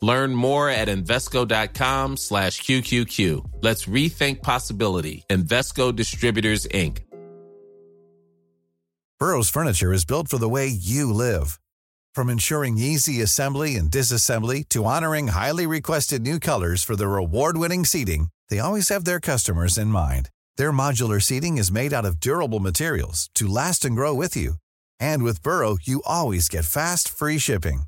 Learn more at Invesco.com slash QQQ. Let's rethink possibility. Invesco Distributors, Inc. Burrow's furniture is built for the way you live. From ensuring easy assembly and disassembly to honoring highly requested new colors for their award-winning seating, they always have their customers in mind. Their modular seating is made out of durable materials to last and grow with you. And with Burrow, you always get fast, free shipping.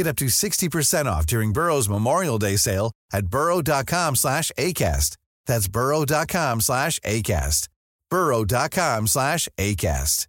Get up to 60% off during Burrow's Memorial Day sale at burrow.com slash ACAST. That's burrow.com slash ACAST. burrow.com slash ACAST.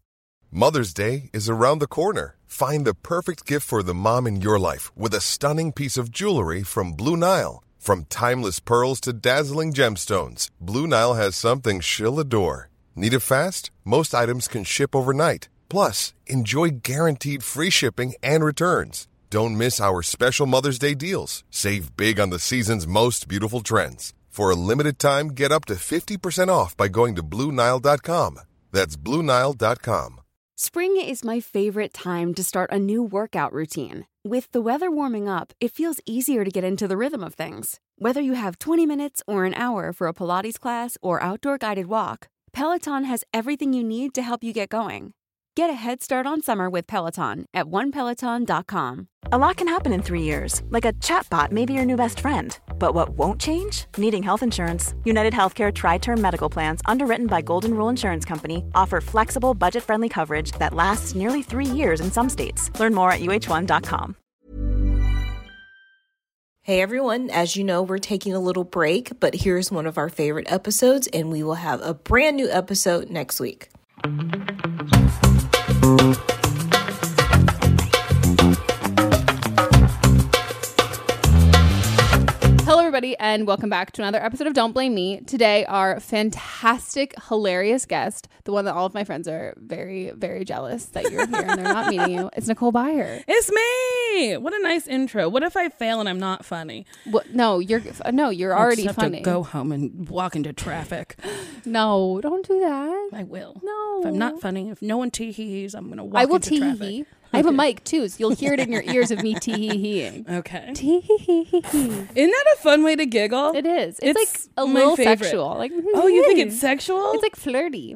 Mother's Day is around the corner. Find the perfect gift for the mom in your life with a stunning piece of jewelry from Blue Nile. From timeless pearls to dazzling gemstones, Blue Nile has something she'll adore. Need it fast? Most items can ship overnight. Plus, enjoy guaranteed free shipping and returns. Don't miss our special Mother's Day deals. Save big on the season's most beautiful trends. For a limited time, get up to 50% off by going to BlueNile.com. That's BlueNile.com. Spring is my favorite time to start a new workout routine. With the weather warming up, it feels easier to get into the rhythm of things. Whether you have 20 minutes or an hour for a Pilates class or outdoor guided walk, Peloton has everything you need to help you get going. Get a head start on summer with Peloton at onepeloton.com. A lot can happen in three years, like a chatbot may be your new best friend. But what won't change? Needing health insurance. United Healthcare Tri Term Medical Plans, underwritten by Golden Rule Insurance Company, offer flexible, budget friendly coverage that lasts nearly three years in some states. Learn more at uh1.com. Hey everyone, as you know, we're taking a little break, but here's one of our favorite episodes, and we will have a brand new episode next week. Thank you. Everybody, and welcome back to another episode of Don't Blame Me. Today, our fantastic, hilarious guest, the one that all of my friends are very, very jealous that you're here and they're not meeting you. It's Nicole Byer. It's me. What a nice intro. What if I fail and I'm not funny? No, you're no, you're I'll already funny. To go home and walk into traffic. No, don't do that. I will. No, If I'm not funny, if no one tee hees, I'm gonna walk I will into tee traffic. I have a mic too, so you'll hear it in your ears of me tee hee heeing. Okay. Tee hee hee hee. Isn't that a fun way to giggle? It is. It's, It's like a little favorite. sexual. Like Oh, you think it's sexual? It's like flirty.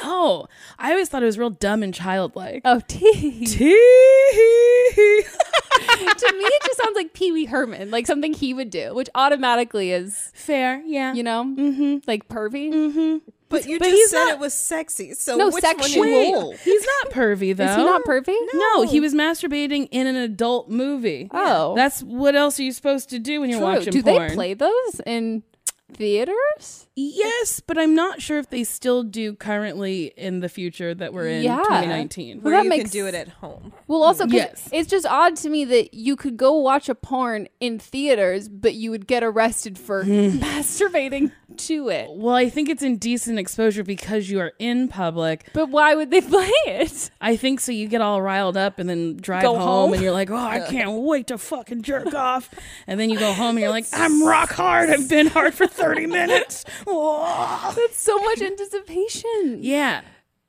oh, I always thought it was real dumb and childlike. Oh, tee. Tee hee. to me, it just sounds like Pee Wee Herman, like something he would do, which automatically is, Fair, yeah. you know, mm-hmm. like pervy. Mm-hmm. But you But just he's said not- it was sexy. So No, which sexual. one is? He's not pervy though. Is he not pervy? No, he was masturbating in an adult movie. Oh. that's what else are you supposed to do when you're True. watching Do porn? they play those in theaters? Yes, but I'm not sure if they still do currently in the future that we're in Yeah. 2019. Well, Where that you makes can do it at home. Well, also, Yes. it's just odd to me that you could go watch a porn in theaters, but you would get arrested for hmm. masturbating to it. Well, I think it's indecent exposure because you are in public. But why would they play it? I think so. You get all riled up and then drive home, home? and you're like, "Oh, I can't wait to fucking jerk off." And then you go home and you're like, "I'm rock hard. I've been hard for 30 minutes." That's so much anticipation. Yeah,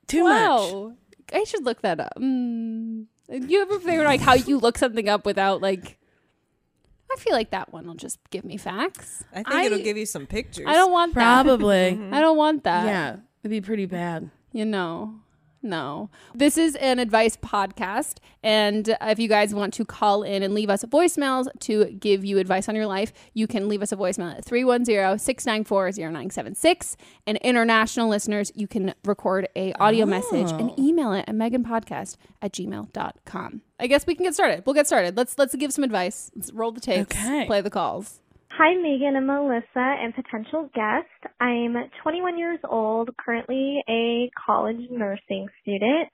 too much. I should look that up. Mm. You ever figure like how you look something up without like? I feel like that one will just give me facts. I think I- it'll give you some pictures. I don't want that. Probably. I don't want that. yeah, it'd be pretty bad. You know. No. This is an advice podcast. And if you guys want to call in and leave us voicemails to give you advice on your life, you can leave us a voicemail at 310 694 0976. And international listeners, you can record a audio message and oh. email it at meganpodcast at gmail.com. I guess we can get started. We'll get started. Let's let's give some advice. Let's roll the tapes. Okay. Play the calls. Hi, Megan and Melissa, and potential guest. I'm 21 years old, currently a college nursing student.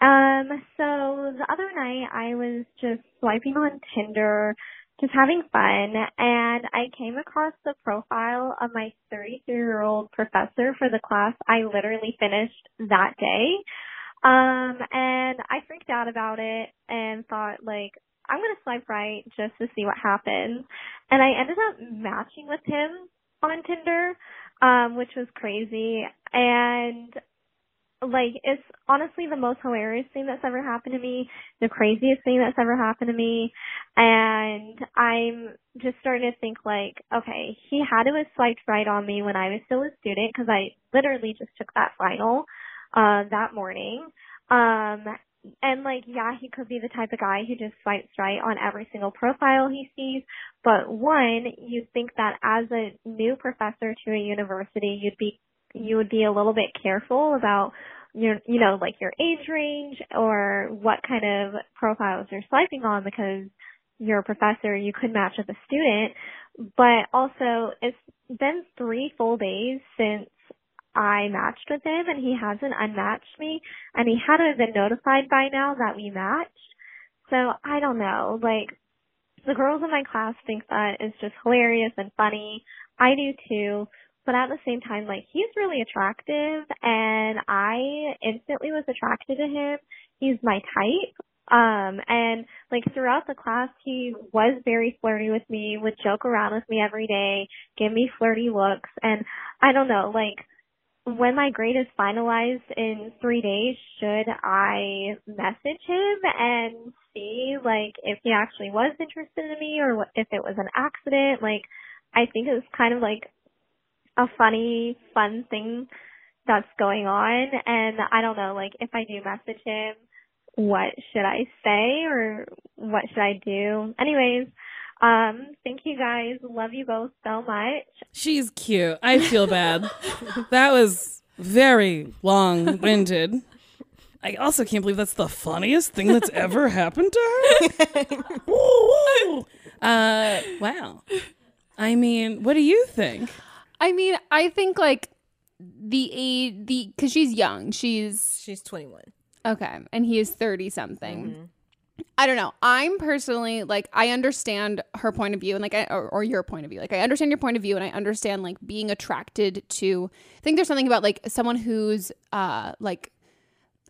Um, so the other night I was just swiping on Tinder, just having fun, and I came across the profile of my 33 year old professor for the class I literally finished that day. Um, and I freaked out about it and thought like, I'm gonna swipe right just to see what happens. And I ended up matching with him on Tinder, um, which was crazy. And like it's honestly the most hilarious thing that's ever happened to me, the craziest thing that's ever happened to me. And I'm just starting to think like, okay, he had to have swiped right on me when I was still a student because I literally just took that final uh that morning. Um and like yeah, he could be the type of guy who just swipes right on every single profile he sees. But one, you think that as a new professor to a university, you'd be you would be a little bit careful about your you know like your age range or what kind of profiles you're swiping on because you're a professor you could match with a student but also it's been three full days since I matched with him and he hasn't unmatched me and he had to have been notified by now that we matched so I don't know like the girls in my class think that it's just hilarious and funny I do too but at the same time, like he's really attractive and I instantly was attracted to him. He's my type. Um, and like throughout the class, he was very flirty with me, would joke around with me every day, give me flirty looks. And I don't know, like when my grade is finalized in three days, should I message him and see like if he actually was interested in me or if it was an accident? Like, I think it was kind of like a funny, fun thing that's going on. And I don't know, like, if I do message him, what should I say or what should I do? Anyways, um, thank you guys. Love you both so much. She's cute. I feel bad. that was very long winded. I also can't believe that's the funniest thing that's ever happened to her. Woo, woo. uh, wow. I mean, what do you think? I mean, I think like the age, the because she's young. She's She's 21. okay, and he is thirty something. Mm-hmm. I don't know. I'm personally like I understand her point of view and like I, or, or your point of view. Like I understand your point of view and I understand like being attracted to. I think there's something about like someone who's uh like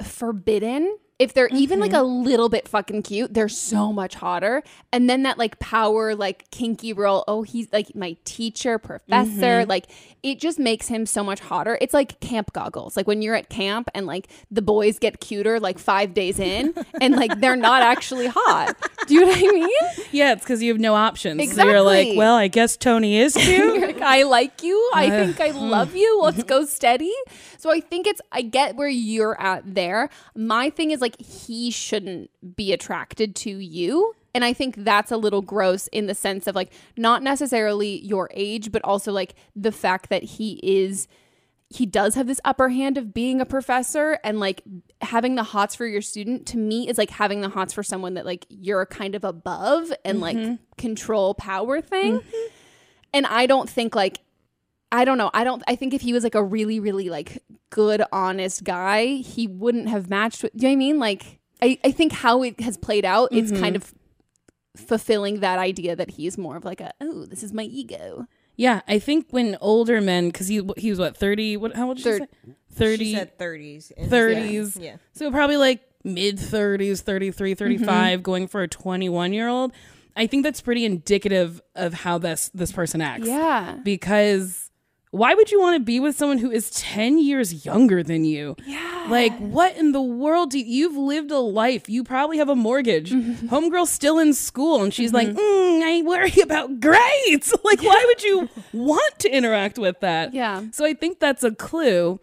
forbidden. If they're even like mm-hmm. a little bit fucking cute, they're so much hotter. And then that like power, like kinky role. Oh, he's like my teacher, professor. Mm-hmm. Like it just makes him so much hotter. It's like camp goggles. Like when you're at camp and like the boys get cuter like five days in and like they're not actually hot. Do you know what I mean? Yeah, it's because you have no options. So you're like, well, I guess Tony is cute. like, I like you. I think I hmm. love you. Let's go steady. So I think it's, I get where you're at there. My thing is like, he shouldn't be attracted to you. And I think that's a little gross in the sense of like, not necessarily your age, but also like the fact that he is he does have this upper hand of being a professor and like having the hots for your student to me is like having the hots for someone that like you're kind of above and like mm-hmm. control power thing. Mm-hmm. And I don't think like I don't know. I don't I think if he was like a really really like good honest guy, he wouldn't have matched with do you know what I mean? Like I I think how it has played out, it's mm-hmm. kind of fulfilling that idea that he's more of like a oh, this is my ego. yeah, I think when older men, because he he was what thirty? What? How old did you Thir- say? Thirty. She said 30s. 30s. Yeah. So probably like mid 30s, 33, 35, mm-hmm. going for a 21 year old. I think that's pretty indicative of how this this person acts. Yeah. Because why would you want to be with someone who is 10 years younger than you? Yeah. Like, what in the world? Do you've lived a life. You probably have a mortgage. Mm-hmm. Homegirl's still in school, and she's like, mm, I worry about grades. like, why would you want to interact with that? Yeah. So I think that's a clue.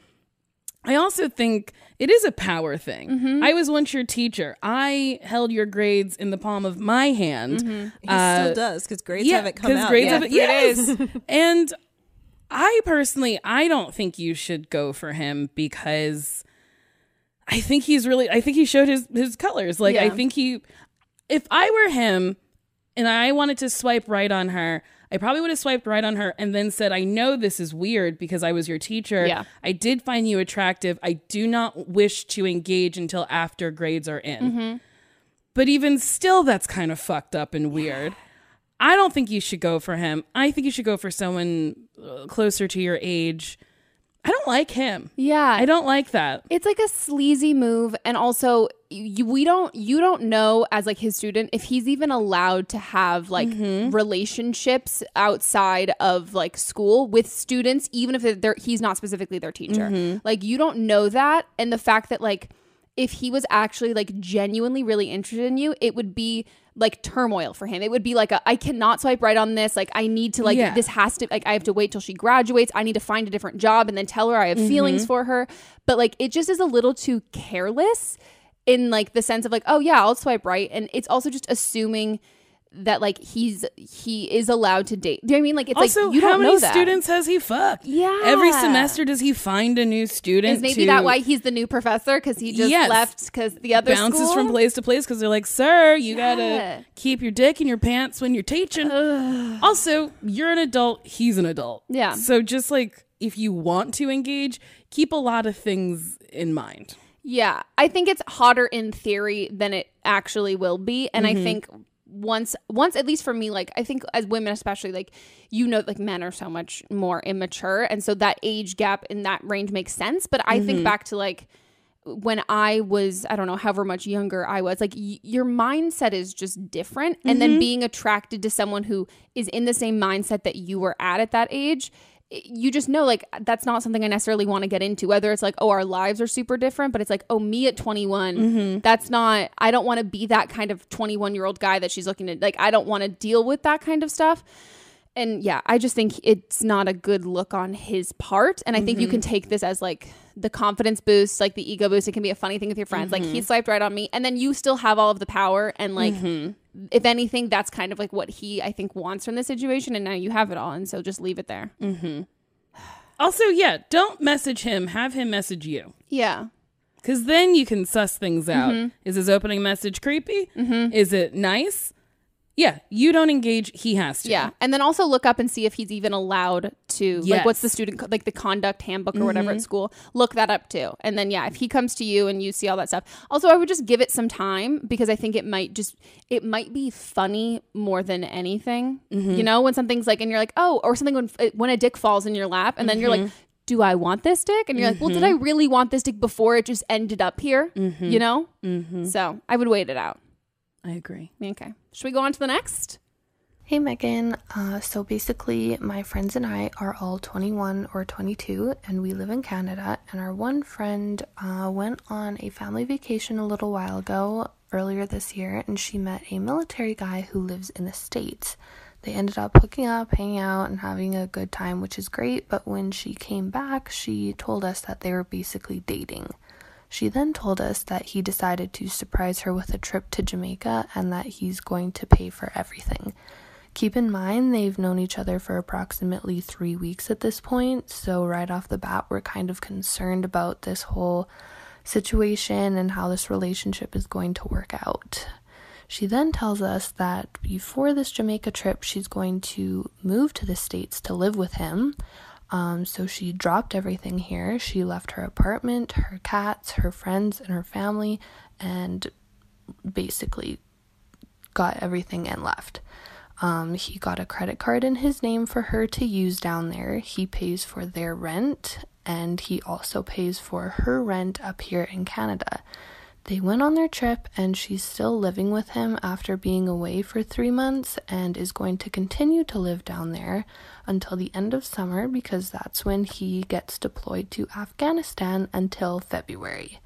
I also think it is a power thing. Mm-hmm. I was once your teacher. I held your grades in the palm of my hand. Mm-hmm. He Uh, still does because grades yeah, haven't come out. grades yet. haven't- yes. and I personally, I don't think you should go for him because I think he's really, I think he showed his his colors. Like I think he, if I were him, and I wanted to swipe right on her. I probably would have swiped right on her and then said, I know this is weird because I was your teacher. Yeah. I did find you attractive. I do not wish to engage until after grades are in. Mm-hmm. But even still, that's kind of fucked up and weird. I don't think you should go for him. I think you should go for someone uh, closer to your age. I don't like him. Yeah. I don't like that. It's like a sleazy move, and also you, we don't you don't know as like his student if he's even allowed to have like Mm-hmm. relationships outside of like school with students, even if they're he's not specifically their teacher. Mm-hmm. Like you don't know that, and the fact that like if he was actually like genuinely really interested in you, it would be like turmoil for him. It would be like a I cannot swipe right on this. Like I need to like Yeah. this has to like I have to wait till she graduates. I need to find a different job and then tell her I have Mm-hmm. feelings for her. But like it just is a little too careless in like the sense of like oh yeah, I'll swipe right and it's also just assuming that like he's he is allowed to date. Do you know what I mean? Like it's also, like you how don't many know that. students has he fucked? Yeah. Every semester, does he find a new student? is maybe to- that why he's the new professor because he just Yes. left because the other bounces school? from place to place because they're like, sir, you Yeah. gotta keep your dick in your pants when you're teaching. also, you're an adult, he's an adult. Yeah. So just like if you want to engage, keep a lot of things in mind. Yeah, I think it's hotter in theory than it actually will be, and I mm-hmm. think once once at least for me like I think as women especially like you know like men are so much more immature. And so that age gap in that range makes sense, but I think mm-hmm. back to like when I was, I don't know, however much younger I was, like y- your mindset is just different. And then mm-hmm. being attracted to someone who is in the same mindset that you were at at that age, you just know like that's not something I necessarily want to get into. Whether it's like, oh, our lives are super different, but it's like, oh, me at 21, mm-hmm. that's not, I don't want to be that kind of 21 year old guy that she's looking at. Like, I don't want to deal with that kind of stuff and yeah, I just think it's not a good look on his part. And I think you can mm-hmm. take this as like the confidence boost, like the ego boost. It can be a funny thing with your friends. Like he mm-hmm. swiped right on me, and then you still have all of the power. And like, mm-hmm. if anything, that's kind of like what he I think wants from the situation. And now you have it all, and so just leave it there. Mm-hmm. Also, yeah, don't message him, have him message you. Yeah, Because then you can suss things out. Is his opening message creepy? Is it nice? Yeah, you don't engage, he has to. yeah. And then also look up and see if he's even allowed to like what's the student co- like the conduct handbook or whatever at mm-hmm. school. Look that up too. And then yeah, if he comes to you and you see all that stuff. Also, I would just give it some time because I think it might just it might be funny more than anything. You mm-hmm. know, when something's like and you're like, "Oh," or something when uh, when a dick falls in your lap and then you're like mm-hmm. do I want this dick? And you're like, well, did I really want this dick before it just ended up here? You know? So I would wait it out. I agree. Okay. Should we go on to the next? Hey Megan, uh, so basically, my friends and I are all 21 or 22, and we live in Canada. And our one friend uh, went on a family vacation a little while ago, earlier this year, and she met a military guy who lives in the States. They ended up hooking up, hanging out, and having a good time, which is great. But when she came back, she told us that they were basically dating. She then told us that he decided to surprise her with a trip to Jamaica and that he's going to pay for everything. Keep in mind, they've known each other for approximately three weeks at this point, so right off the bat, we're kind of concerned about this whole situation and how this relationship is going to work out. She then tells us that before this Jamaica trip, she's going to move to the States to live with him. Um, so she dropped everything here. She left her apartment, her cats, her friends, and her family, and basically got everything and left. Um, he got a credit card in his name for her to use down there. He pays for their rent and he also pays for her rent up here in Canada. They went on their trip and she's still living with him after being away for three months and is going to continue to live down there until the end of summer because that's when he gets deployed to Afghanistan until February.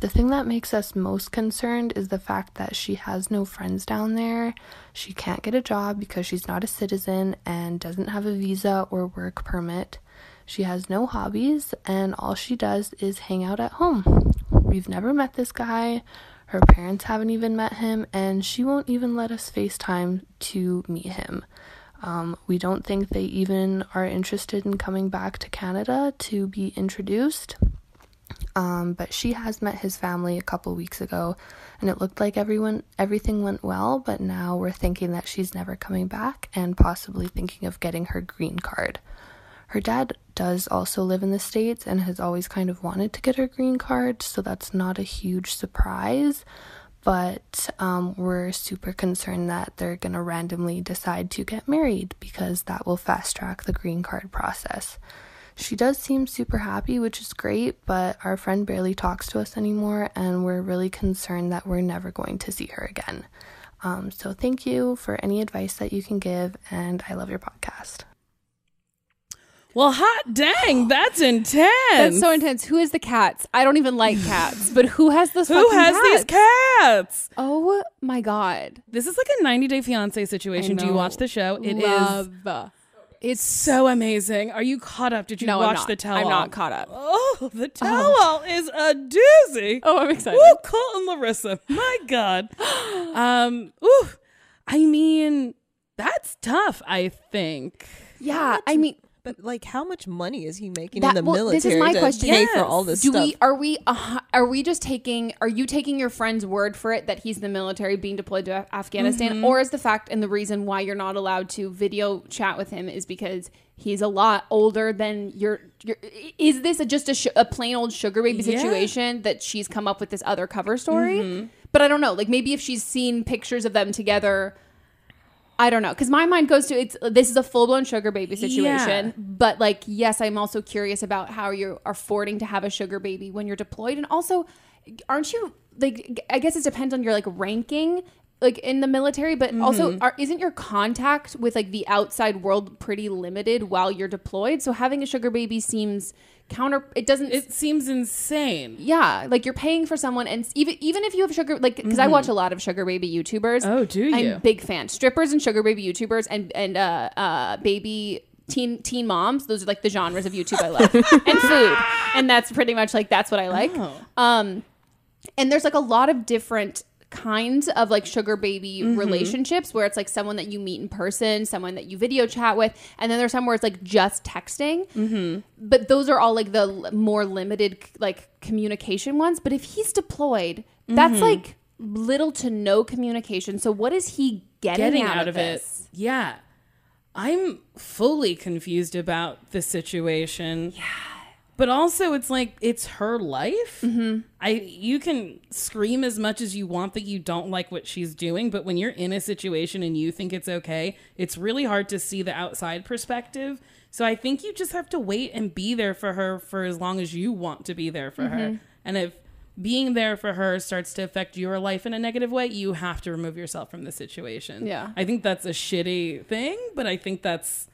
The thing that makes us most concerned is the fact that she has no friends down there. She can't get a job because she's not a citizen and doesn't have a visa or work permit. She has no hobbies, and all she does is hang out at home. We've never met this guy. Her parents haven't even met him, and she won't even let us FaceTime to meet him. Um, we don't think they even are interested in coming back to Canada to be introduced. Um, but she has met his family a couple weeks ago, and it looked like everyone everything went well. But now we're thinking that she's never coming back, and possibly thinking of getting her green card. Her dad does also live in the States and has always kind of wanted to get her green card, so that's not a huge surprise. But um, we're super concerned that they're gonna randomly decide to get married because that will fast track the green card process. She does seem super happy, which is great, but our friend barely talks to us anymore, and we're really concerned that we're never going to see her again. Um, so, thank you for any advice that you can give, and I love your podcast. Well, hot dang, that's intense. That's so intense. Who is the cats? I don't even like cats, but who has this? Who has these cats? Oh my god! This is like a 90 Day Fiance situation. Do you watch the show? It is Love. It's so amazing. Are you caught up? Did you No, watch the tell I'm not caught up. Oh, the tell is a doozy. Oh, I'm excited. Ooh, Colt and Larissa. My God. um, ooh. I mean, that's tough, I think. Yeah, I mean, But like, how much money is he making that, in the well, military this is my to question. pay for all this Do stuff? we are we uh, are we just taking? Are you taking your friend's word for it that he's in the military being deployed to Af- Afghanistan, Mm-hmm. or is the fact and the reason why you're not allowed to video chat with him is because he's a lot older than your? your is this a, just a, sh- a plain old sugar baby Yeah. situation that she's come up with this other cover story? Mm-hmm. But I don't know. Like maybe if she's seen pictures of them together. I don't know because my mind goes to it's this is a full blown sugar baby situation, Yeah. but like yes, I'm also curious about how you are affording to have a sugar baby when you're deployed, and also aren't you like I guess it depends on your like ranking like in the military, but also are, isn't your contact with like the outside world pretty limited while you're deployed? So having a sugar baby seems counter. It doesn't. It seems insane. yeah, like you're paying for someone, and even even if you have sugar, like because I watch a lot of sugar baby YouTubers. Oh, do I'm you? big fan. Strippers and sugar baby YouTubers and and uh uh baby teen teen moms. Those are like the genres of YouTube I love, and food, and that's pretty much like that's what I like. Oh. Um, and there's like a lot of different kinds of like sugar baby Mm-hmm. relationships where it's like someone that you meet in person, someone that you video chat with, and then there's some where it's like just texting. Mm-hmm. But those are all like the more limited like communication ones. But if he's deployed, that's Mm-hmm. like little to no communication. So what is he getting, Getting out, out of of it. this? Yeah. I'm fully confused about the situation. Yeah. But also it's like it's her life. Mm-hmm. I you can scream as much as you want that you don't like what she's doing, but when you're in a situation and you think it's okay, it's really hard to see the outside perspective. So I think you just have to wait and be there for her for as long as you want to be there for her. And if being there for her starts to affect your life in a negative way, you have to remove yourself from the situation. Yeah. I think that's a shitty thing, but I think that's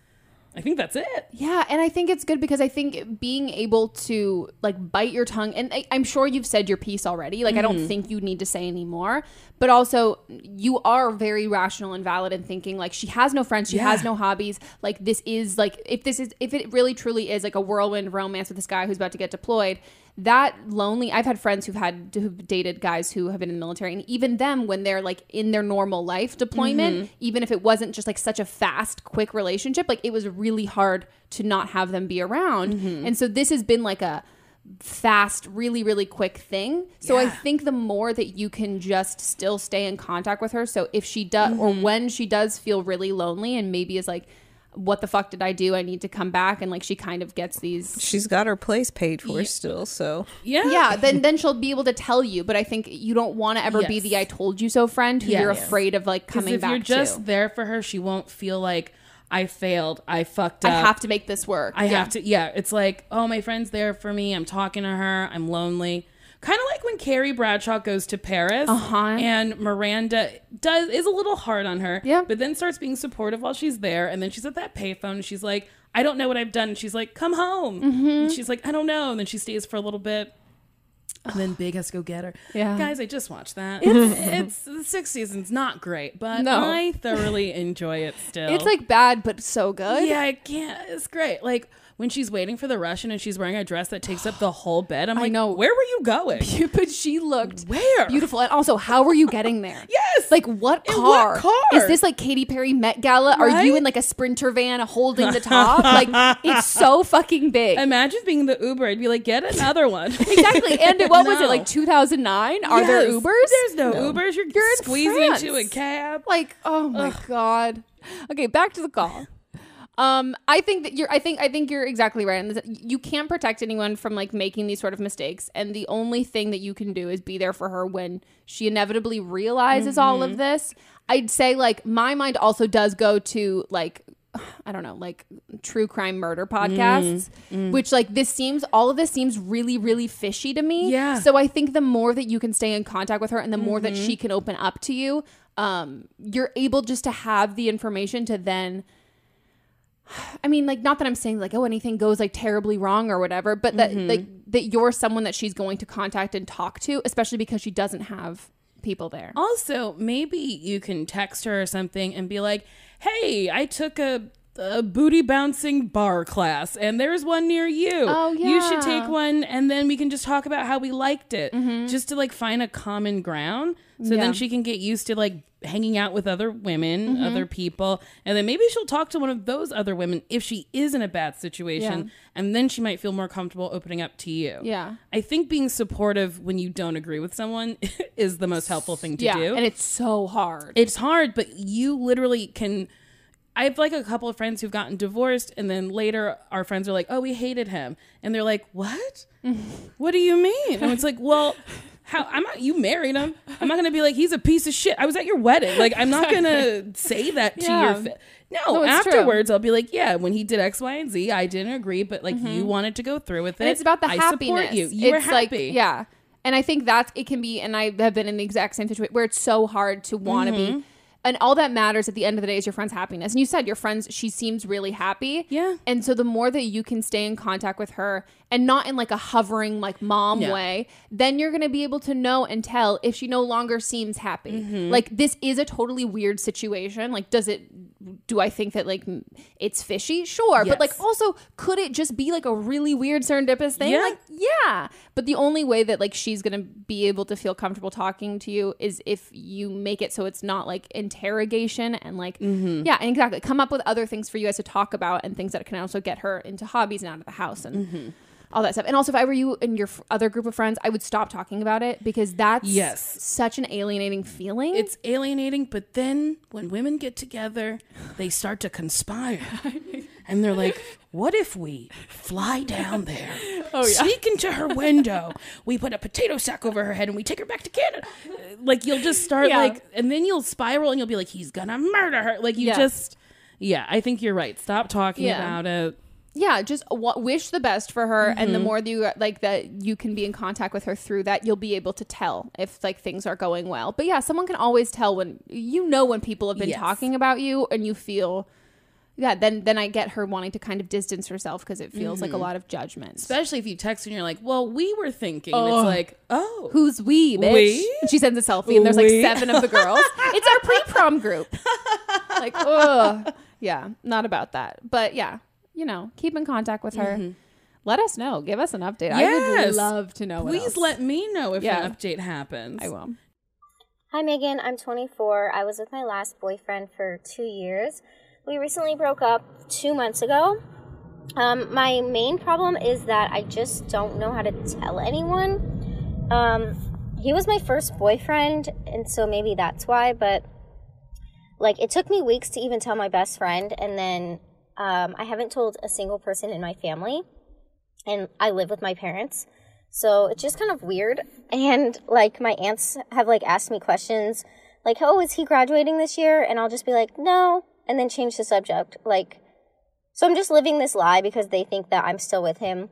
I think that's it. Yeah, and I think it's good because I think being able to like bite your tongue, and I, I'm sure you've said your piece already. Like, I don't mm-hmm. think you need to say anymore. But also, you are very rational and valid in thinking like she has no friends, she has no hobbies. Like, this is like if this is if it really truly is like a whirlwind romance with this guy who's about to get deployed. That lonely. I've had friends who've had who've dated guys who have been in the military, and even them when they're like in their normal life deployment, mm-hmm. even if it wasn't just like such a fast, quick relationship, like it was really hard to not have them be around. Mm-hmm. And so this has been like a fast, really, really quick thing. So I think the more that you can just still stay in contact with her. So if she does, or mm-hmm. when she does feel really lonely and maybe is like, what the fuck did I do? I need to come back. And like she kind of gets these. She's got her place paid for still, so Yeah. Yeah, then then she'll be able to tell you. But I think you don't want to ever be the "I told you so" friend who Yes. you're afraid of like coming if back you're just to. there for her, she won't feel like I failed, I fucked I have to make this work. I Yeah. have to. Yeah, it's like, oh, my friend's there for me. I'm talking to her. I'm lonely. Kind of like when Carrie Bradshaw goes to Paris, Uh-huh. and Miranda does is a little hard on her, Yeah. but then starts being supportive while she's there, and then she's at that payphone, and she's like, I don't know what I've done, and she's like, come home, Mm-hmm. and she's like, I don't know, and then she stays for a little bit. And then Big has to go get her. Yeah. guys, I just watched that. It's, it's the sixth season's not great, but No. I thoroughly enjoy it still. It's like bad, but so good. Yeah, I can't. It's great. Like when she's waiting for the Russian and she's wearing a dress that takes up the whole bed. I'm I like, know. where were you going? but she looked Where? beautiful. And also, how were you getting there? Yes. Like what In car? what car? Is this like Katy Perry Met Gala? Are you Right? in like a sprinter van holding the top? like it's so fucking big. Imagine being the Uber. I'd be like, get another one. exactly. And what was it No. like 2009? Are there Yes. Ubers? There's no, Ubers. You're, You're in squeezing into a cab. Like, oh my god. Okay, back to the call. Um, I think that you're. I think. I think you're exactly right. And you can't protect anyone from like making these sort of mistakes. And the only thing that you can do is be there for her when she inevitably realizes all of this. I'd say like my mind also does go to like. I don't know, like true crime murder podcasts, which like this seems, all of this seems really, really fishy to me. Yeah. So I think the more that you can stay in contact with her and the more that she can open up to you, um, you're able just to have the information to then I mean, like, not that I'm saying like, oh, anything goes like terribly wrong or whatever, but that mm-hmm. like that you're someone that she's going to contact and talk to, especially because she doesn't have people there. Also, maybe you can text her or something and be like, "Hey, I took a, a booty bouncing bar class, and there's one near you. Oh, yeah. you should take one, and then we can just talk about how we liked it, just to like find a common ground, so Mm-hmm. Yeah. then she can get used to like hanging out with other women, Mm-hmm. other people, and then maybe she'll talk to one of those other women if she is in a bad situation, Yeah. and then she might feel more comfortable opening up to you. Yeah. I think being supportive when you don't agree with someone is the most helpful thing to yeah, do. and it's so hard. it's hard, but you literally can. I have like a couple of friends who've gotten divorced, and then later our friends are like, "Oh, we hated him," and they're like, "What? what do you mean?" And it's like, "Well." How I'm not you married him. I'm not gonna be like he's a piece of shit. I was at your wedding. Like I'm not gonna say that to Yeah. your fa- no, No, it's true. afterwards I'll be like, yeah, when he did X, Y, and Z, I didn't agree, but like you wanted to go through with it. Mm-hmm. and it's about the I happiness. support you. You were happy. like yeah, and I think that's it can be. And I have been in the exact same situation where it's so hard to want to Mm-hmm. be. And all that matters at the end of the day is your friend's happiness. And you said your friend's she seems really happy. Yeah. And so the more that you can stay in contact with her and not in like a hovering like mom Yeah. way, then you're gonna be able to know and tell if she no longer seems happy. Mm-hmm. Like this is a totally weird situation. Like, does it do I think that like it's fishy? Sure. But like also could it just be like a really weird serendipitous thing? Yeah. Like yeah. But the only way that like she's gonna be able to feel comfortable talking to you is if you make it so it's not like interrogation and like Mm-hmm. yeah, and exactly. Come up with other things for you guys to talk about and things that can also get her into hobbies and out of the house and Mm-hmm. All that stuff. And also, if I were you and your f- other group of friends, I would stop talking about it because that's Yes. such an alienating feeling. It's alienating, but then when women get together, they start to conspire. And they're like, what if we fly down there, oh, sneak into her window, we put a potato sack over her head, and we take her back to Canada? Like, you'll just start Yeah. like, and then you'll spiral and you'll be like, he's gonna murder her. Like, you Yeah. just, yeah, I think you're right. Stop talking Yeah. about it. Yeah, just w- wish the best for her, and the Mm-hmm. more that you like that you can be in contact with her through that, you'll be able to tell if like things are going well. But yeah, someone can always tell when you know when people have been Yes. talking about you, and you feel. Yeah, then then I get her wanting to kind of distance herself because it feels like a lot of judgment. Especially if you text and you're like, well, we were thinking. And it's like, oh. Who's we, bitch? We? And she sends a selfie, and there's like seven of the girls. it's our pre-prom group. like, oh yeah, not about that. But yeah, you know, keep in contact with her. Let us know. Give us an update. I would Mm-hmm. Love to know. what Please else. let me know if Yeah. an update happens. I will. Hi, Megan. I'm 24. I was with my last boyfriend for two years. We recently broke up two months ago. Um, my main problem is that I just don't know how to tell anyone. Um, he was my first boyfriend, and so maybe that's why, but like it took me weeks to even tell my best friend, and then um, I haven't told a single person in my family, and I live with my parents. So it's just kind of weird. And like my aunts have like asked me questions like, "Oh, is he graduating this year?" And I'll just be like, "No," and then change the subject. Like so I'm just living this lie because they think that I'm still with him.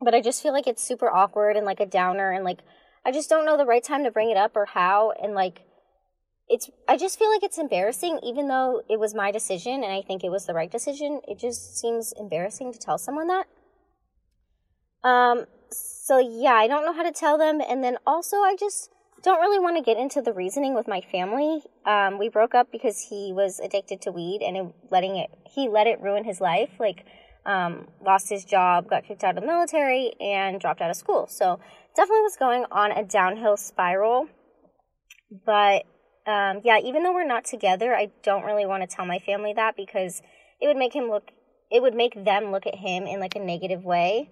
But I just feel like it's super awkward and like a downer and like I just don't know the right time to bring it up or how and like it's I just feel like it's embarrassing even though it was my decision and I think it was the right decision. It just seems embarrassing to tell someone that. Um so yeah, I don't know how to tell them and then also I just don't really want to get into the reasoning with my family. Um, we broke up because he was addicted to weed and letting it he let it ruin his life. Like um, lost his job, got kicked out of the military, and dropped out of school. So definitely was going on a downhill spiral. But um, yeah, even though we're not together, I don't really want to tell my family that because it would make him look, it would make them look at him in like a negative way.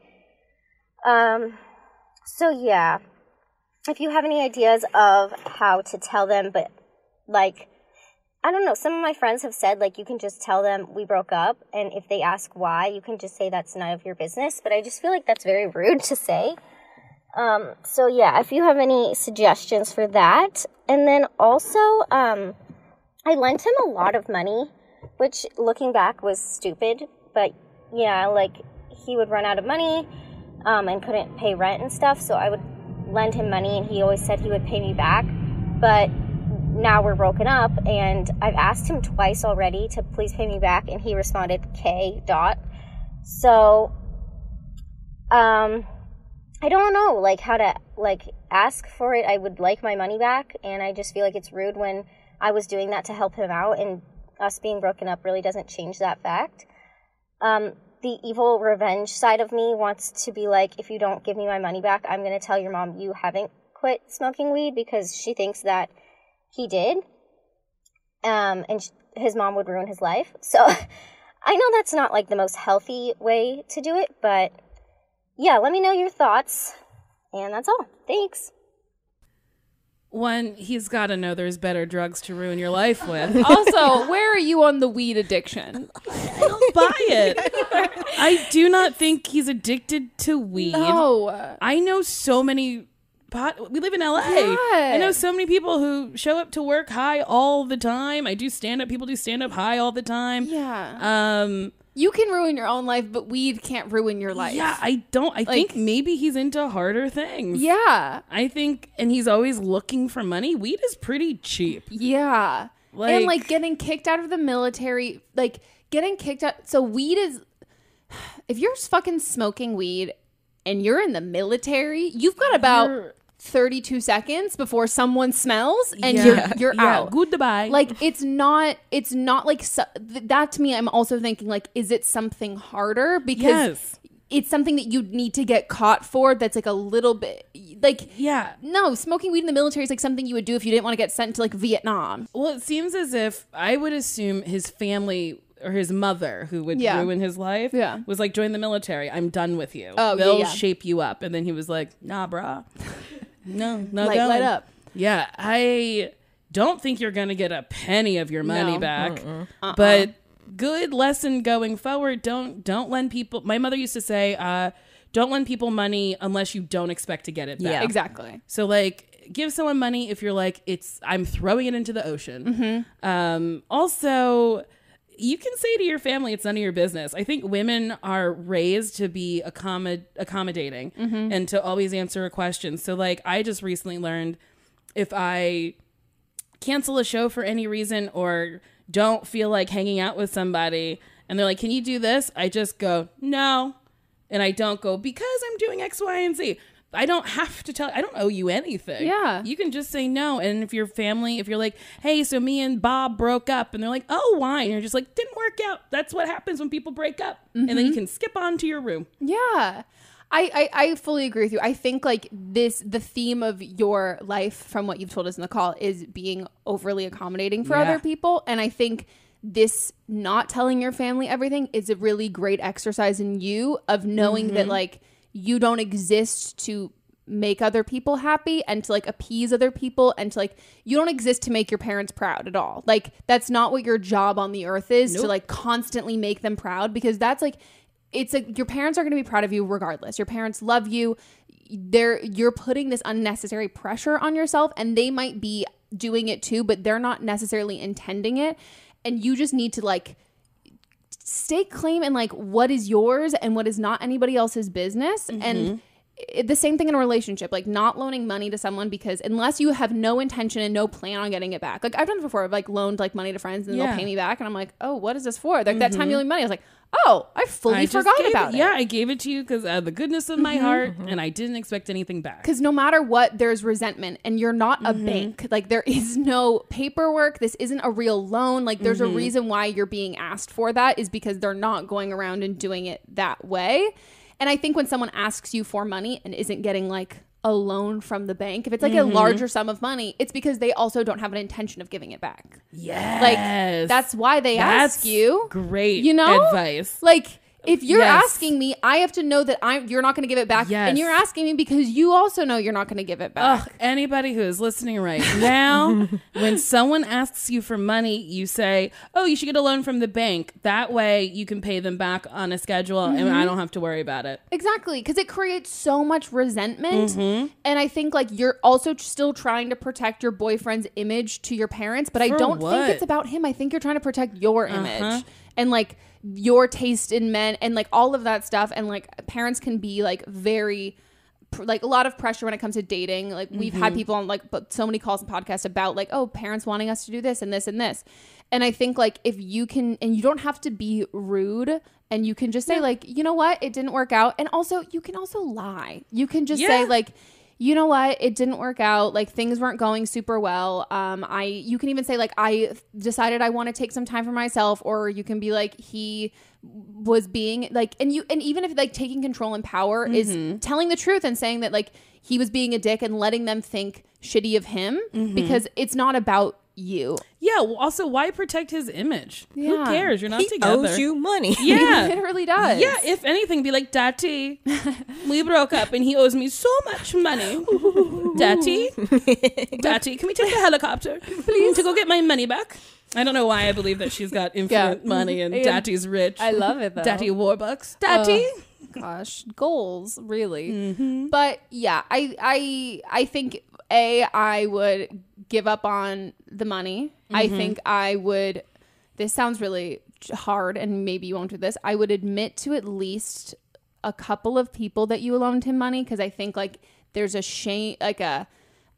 Um, so yeah, if you have any ideas of how to tell them, but like, I don't know, some of my friends have said like you can just tell them we broke up, and if they ask why, you can just say that's none of your business. But I just feel like that's very rude to say. Um, so yeah, if you have any suggestions for that, and then also, um, I lent him a lot of money, which looking back was stupid, but yeah, like he would run out of money, um, and couldn't pay rent and stuff, so I would lend him money, and he always said he would pay me back, but now we're broken up, and I've asked him twice already to please pay me back, and he responded K dot. So, um, I don't know like how to like ask for it. I would like my money back, and I just feel like it's rude when I was doing that to help him out, and us being broken up really doesn't change that fact. Um, the evil revenge side of me wants to be like, if you don't give me my money back, I'm gonna tell your mom you haven't quit smoking weed because she thinks that he did, um, and sh- his mom would ruin his life. So I know that's not like the most healthy way to do it, but yeah, let me know your thoughts. And that's all. Thanks. One, he's got to know there's better drugs to ruin your life with. also, where are you on the weed addiction? I'll buy it. I do not think he's addicted to weed. No. I know so many pot we live in LA. I know so many people who show up to work high all the time. I do stand up people do stand up high all the time. Yeah. Um You can ruin your own life, but weed can't ruin your life. yeah, I don't I Like- think maybe he's into harder things. Yeah. I think and he's always looking for money. Weed is pretty cheap. Yeah. and Like- like getting kicked out of the military, like getting kicked out. So weed is, if you're fucking smoking weed and you're in the military, you've got about 32 seconds before someone smells and Yeah. you're you're Yeah, out. goodbye. Like it's not it's not like th- that to me I'm also thinking like is it something harder because Yes. it's something that you need to get caught for that's like a little bit like Yeah. no smoking weed in the military is like something you would do if you didn't want to get sent to like Vietnam Well, it seems as if I would assume his family or his mother, who would Yeah. ruin his life, Yeah. was like, join the military. I'm done with you. Oh, They'll yeah. shape you up. And then he was like, nah, brah. No, not Light- going. light up. Yeah. I don't think you're going to get a penny of your money No. back. Uh-uh. But good lesson going forward. Don't, don't lend people. My mother used to say, uh, don't lend people money unless you don't expect to get it back. exactly So like give someone money if you're like it's I'm throwing it into the ocean. Um also you can say to your family it's none of your business. I think women are raised to be accommod- accommodating mm-hmm. and to always answer a question. So like I just recently learned if I cancel a show for any reason or don't feel like hanging out with somebody and they're like, "Can you do this?" I just go, "No." And I don't go because I'm doing X, Y, and Z. I don't have to tell I don't owe you anything. Yeah. You can just say no. And if your family, if you're like, hey, so me and Bob broke up, and they're like, oh, why? And you're just like, didn't work out. That's what happens when people break up. And then you mm-hmm. can skip on to your room. Yeah. I, I, I fully agree with you. I think like this the theme of your life from what you've told us in the call is being overly accommodating for Yeah. other people. And I think this not telling your family everything is a really great exercise in you of knowing that mm-hmm. like you don't exist to make other people happy and to like appease other people and to like you don't exist to make your parents proud at all. Like that's not what your job on the earth is to like constantly make them proud because that's like it's like your parents are going to be proud of you regardless. Your parents love you. They're you're putting this unnecessary pressure on yourself and they might be doing it too, but they're not necessarily intending it. And you just need to like stake claim in like what is yours and what is not anybody else's business. And mm-hmm. it, the same thing in a relationship like not loaning money to someone because unless you have no intention and no plan on getting it back. Like i've done it before i've like loaned like money to friends and Yeah. they'll pay me back and i'm like oh what is this for? Like that time mm-hmm. you loaned me money. I was like oh, I fully I forgot about it. Yeah, I gave it to you because out of the goodness of my Mhm. heart, and I didn't expect anything back. Because no matter what, there's resentment, and you're not a Mhm. bank. Like, there is no paperwork. This isn't a real loan. Like, there's Mhm. a reason why you're being asked for that, is because they're not going around and doing it that way. And I think when someone asks you for money and isn't getting like a loan from the bank, if it's like Mhm. a larger sum of money, it's because they also don't have an intention of giving it back. Yes. Like, that's why they That's ask you. Great You know? advice. Like, if you're Yes. asking me, I have to know that I'm you're not going to give it back, Yes. and you're asking me because you also know you're not going to give it back. Ugh, anybody who is listening right now, when someone asks you for money, you say, "Oh, you should get a loan from the bank. That way, you can pay them back on a schedule, and Mhm. I don't have to worry about it." Exactly, because it creates so much resentment. Mhm. And I think like you're also still trying to protect your boyfriend's image to your parents, but I don't what? think it's about him. I think you're trying to protect your image Uh-huh. and like your taste in men and like all of that stuff. And like parents can be like very like a lot of pressure when it comes to dating. Like we've had Mhm. people on like but so many calls and podcasts about like oh parents wanting us to do this and this and this. And I think like if you can and you don't have to be rude and you can just say like you know what it didn't work out and also you can also lie. You can just say like you know what it didn't work out like things weren't going super well um i you can even say like i decided i want to take some time for myself or you can be like he was being like and you and even if like taking control and power is Mhm. telling the truth and saying that like he was being a dick and letting them think shitty of him Mhm. because it's not about you Yeah. Well, also, why protect his image? Who cares? You're not He together. owes you money. Yeah, He literally does. Yeah. If anything, be like, Daddy, we broke up, and he owes me so much money. Daddy, Daddy, can we take the helicopter, please, to go get my money back? I don't know why I believe that she's got infinite Yeah. money and And Daddy's rich. I love it, though. Daddy Warbucks. Daddy. Ugh, gosh, goals really. Mm-hmm. But yeah, I I I think a I would give up on the money. I Mhm. think I would. This sounds really hard, and maybe you won't do this. I would admit to at least a couple of people that you loaned him money because I think like there's a shame, like a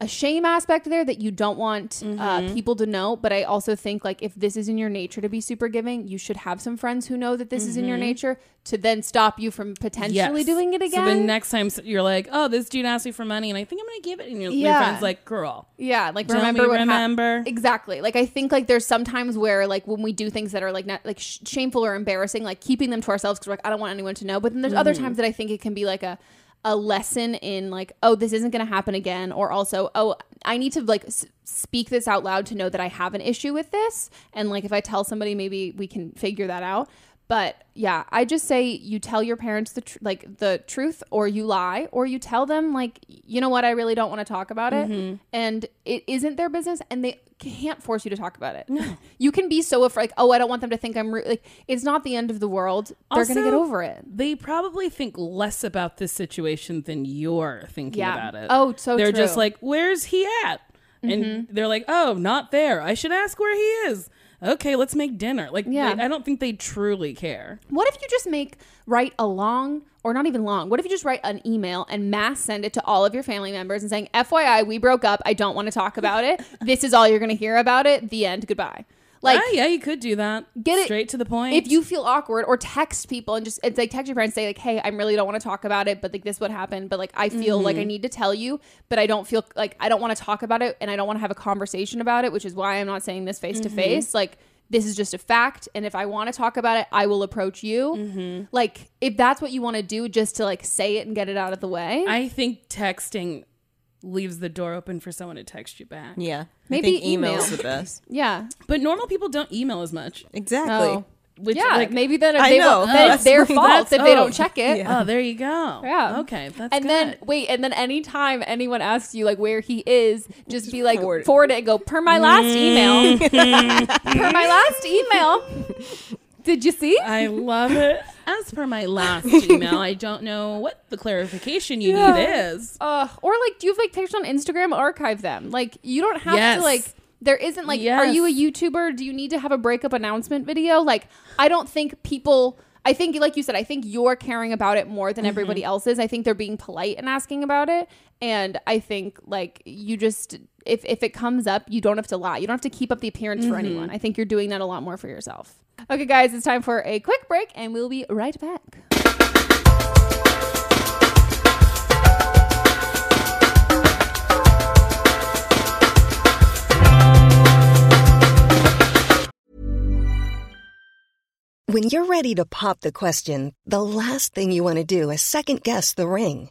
a shame aspect there that you don't want uh, Mhm. people to know. But I also think like if this is in your nature to be super giving, you should have some friends who know that this is in your Mhm. nature to then stop you from potentially Yes. doing it again. So the next time you're like, oh, this dude asked me for money, and I think I'm gonna give it, and your, your friend's like, girl, Yeah, like remember what remember? exactly. Like I think like there's sometimes where like when we do things that are like not like sh- shameful or embarrassing, like keeping them to ourselves because like I don't want anyone to know. But then there's other Mhm. times that I think it can be like a a lesson in like oh this isn't going to happen again or also oh I need to like s- speak this out loud to know that I have an issue with this and like if I tell somebody maybe we can figure that out. But yeah, I just say you tell your parents the tr- like the truth, or you lie, or you tell them like, you know what, I really don't want to talk about it, Mhm. and it isn't their business, and they can't force you to talk about it. No, you can be so afraid. Like, oh, I don't want them to think I'm rude. Like, it's not the end of the world. They're gonna get over it. They probably think less about this situation than you're thinking Yeah. about it. Oh, so they're true. just like, "Where's he at?" And Mhm. they're like, "Oh, not there. I should ask where he is." Okay, let's make dinner. Like, Yeah. they- I don't think they truly care. What if you just make write a long or not even long? What if you just write an email and mass send it to all of your family members and saying, "FYI, we broke up. I don't want to talk about it. this is all you're going to hear about it. The end. Goodbye." Like Ah, yeah, you could do that. get it straight to the point. If you feel awkward, or text people and just it's like text your friends, say like, "Hey, I really don't want to talk about it, but like this what happened, but like I feel like I Mhm. need to tell you, but I don't feel like I don't want to talk about it, and I don't want to have a conversation about it, which is why I'm not saying this face to Mhm. face. Like this is just a fact, and if I want to talk about it, I will approach you. Mhm. Like if that's what you want to do, just to like say it and get it out of the way. I think texting leaves the door open for someone to text you back. Yeah. Maybe I think email's email. the best. yeah, But normal people don't email as much. Exactly. Oh. Which, yeah, like- maybe then I they know. will, then That's- it's their fault that's- if they oh, don't check it. yeah. Oh, there you go. Yeah. Okay, that's and good. then wait, and then anytime anyone asks you like where he is, just, be like forward forward it. it. and go per my last email. per my last email. Did you see? I love it. As per my last email, I don't know what the clarification you Yeah. need is. Uh, or like, do you have like pictures on Instagram? Archive them. Like, you don't have Yes. to like. There isn't like, are you a YouTuber? Do you need to have a breakup announcement video? Like, I don't think people. I think, like you said, I think you're caring about it more than everybody else is. I think they're being polite and asking about it. And I think like you just if if it comes up, you don't have to lie. You don't have to keep up the appearance for Mhm. anyone. I think you're doing that a lot more for yourself. Okay, guys, it's time for a quick break, and we'll be right back. When you're ready to pop the question, the last thing you want to do is second guess the ring.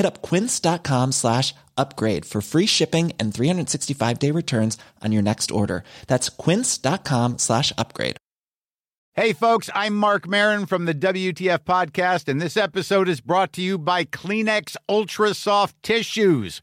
Hit up quince.com slash upgrade for free shipping and 365 day returns on your next order. That's quince.com slash upgrade. Hey, folks, I'm Marc Maron from the WTF Podcast, and this episode is brought to you by Kleenex Ultra Soft Tissues,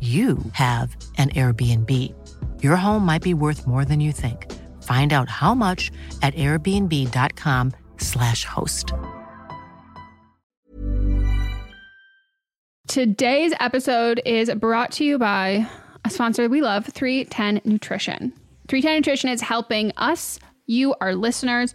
you have an Airbnb. Your home might be worth more than you think. Find out how much at airbnb.com/slash host. Today's episode is brought to you by a sponsor we love, 310 Nutrition. 310 Nutrition is helping us, you, our listeners,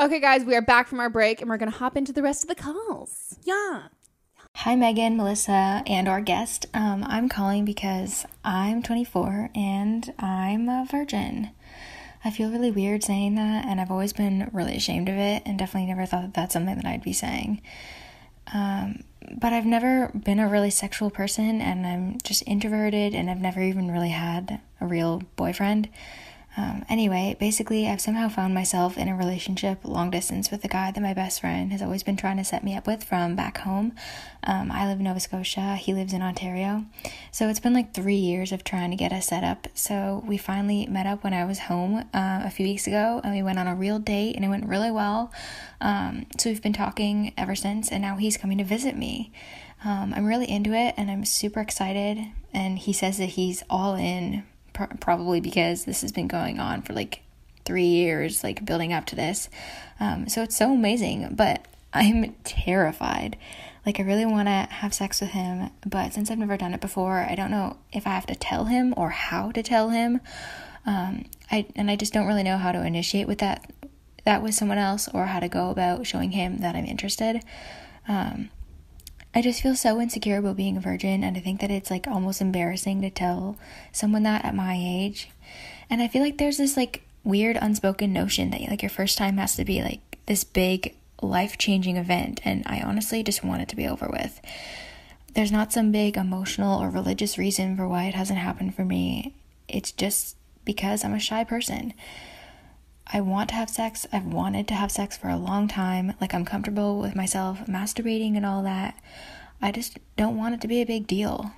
Okay, guys, we are back from our break and we're going to hop into the rest of the calls. Yeah. Hi, Megan, Melissa, and our guest. Um, I'm calling because I'm 24 and I'm a virgin. I feel really weird saying that, and I've always been really ashamed of it, and definitely never thought that that's something that I'd be saying. Um, but I've never been a really sexual person, and I'm just introverted, and I've never even really had a real boyfriend. Um, anyway, basically, I've somehow found myself in a relationship long distance with a guy that my best friend has always been trying to set me up with from back home. Um, I live in Nova Scotia, he lives in Ontario. So it's been like three years of trying to get us set up. So we finally met up when I was home uh, a few weeks ago and we went on a real date and it went really well. Um, so we've been talking ever since, and now he's coming to visit me. Um, I'm really into it and I'm super excited. And he says that he's all in probably because this has been going on for like three years, like building up to this. Um, so it's so amazing, but I'm terrified. Like, I really want to have sex with him, but since I've never done it before, I don't know if I have to tell him or how to tell him. Um, I and I just don't really know how to initiate with that that with someone else or how to go about showing him that I'm interested. Um, I just feel so insecure about being a virgin, and I think that it's like almost embarrassing to tell someone that at my age. And I feel like there's this like weird unspoken notion that like your first time has to be like this big life changing event, and I honestly just want it to be over with. There's not some big emotional or religious reason for why it hasn't happened for me. It's just because I'm a shy person. I want to have sex. I've wanted to have sex for a long time. Like, I'm comfortable with myself masturbating and all that. I just don't want it to be a big deal.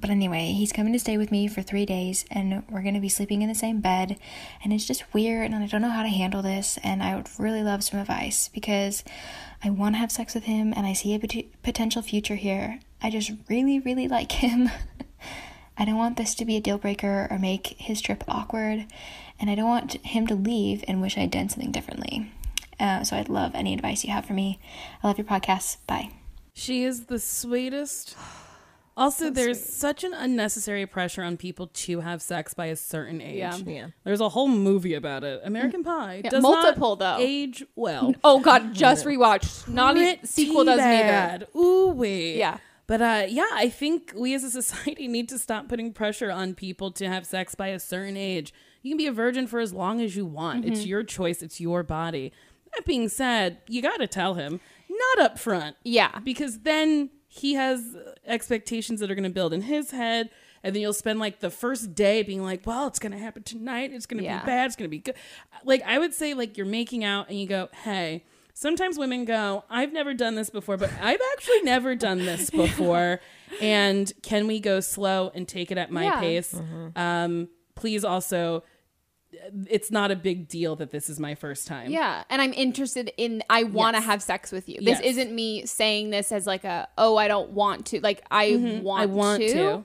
But anyway, he's coming to stay with me for three days, and we're going to be sleeping in the same bed. And it's just weird, and I don't know how to handle this. And I would really love some advice because I want to have sex with him, and I see a pot- potential future here. I just really, really like him. I don't want this to be a deal breaker or make his trip awkward and I don't want him to leave and wish I'd done something differently. Uh, so I'd love any advice you have for me. I love your podcast. Bye. She is the sweetest. Also, So there's sweet. such an unnecessary pressure on people to have sex by a certain age. Yeah. Yeah. There's a whole movie about it. American Pie. Yeah, does multiple, not though. age well. Oh God, just rewatched. Not even Pretty sequel doesn't bad. either. Ooh wee. Yeah. But uh, yeah, I think we as a society need to stop putting pressure on people to have sex by a certain age. You can be a virgin for as long as you want. It's Mhm. your choice. It's your body. That being said, you got to tell him not up front. Yeah. Because then he has expectations that are going to build in his head. And then you'll spend like the first day being like, well, it's going to happen tonight. It's going to Yeah. be bad. It's going to be good. Like, I would say, like, you're making out and you go, hey, sometimes women go, I've never done this before, but I've actually never done this before. and can we go slow and take it at my Yeah. pace? Um, please also, it's not a big deal that this is my first time. Yeah, and I'm interested in. I want to Yes. have sex with you. This Yes. isn't me saying this as like a oh I don't want to. Like I Mhm. want. I want to.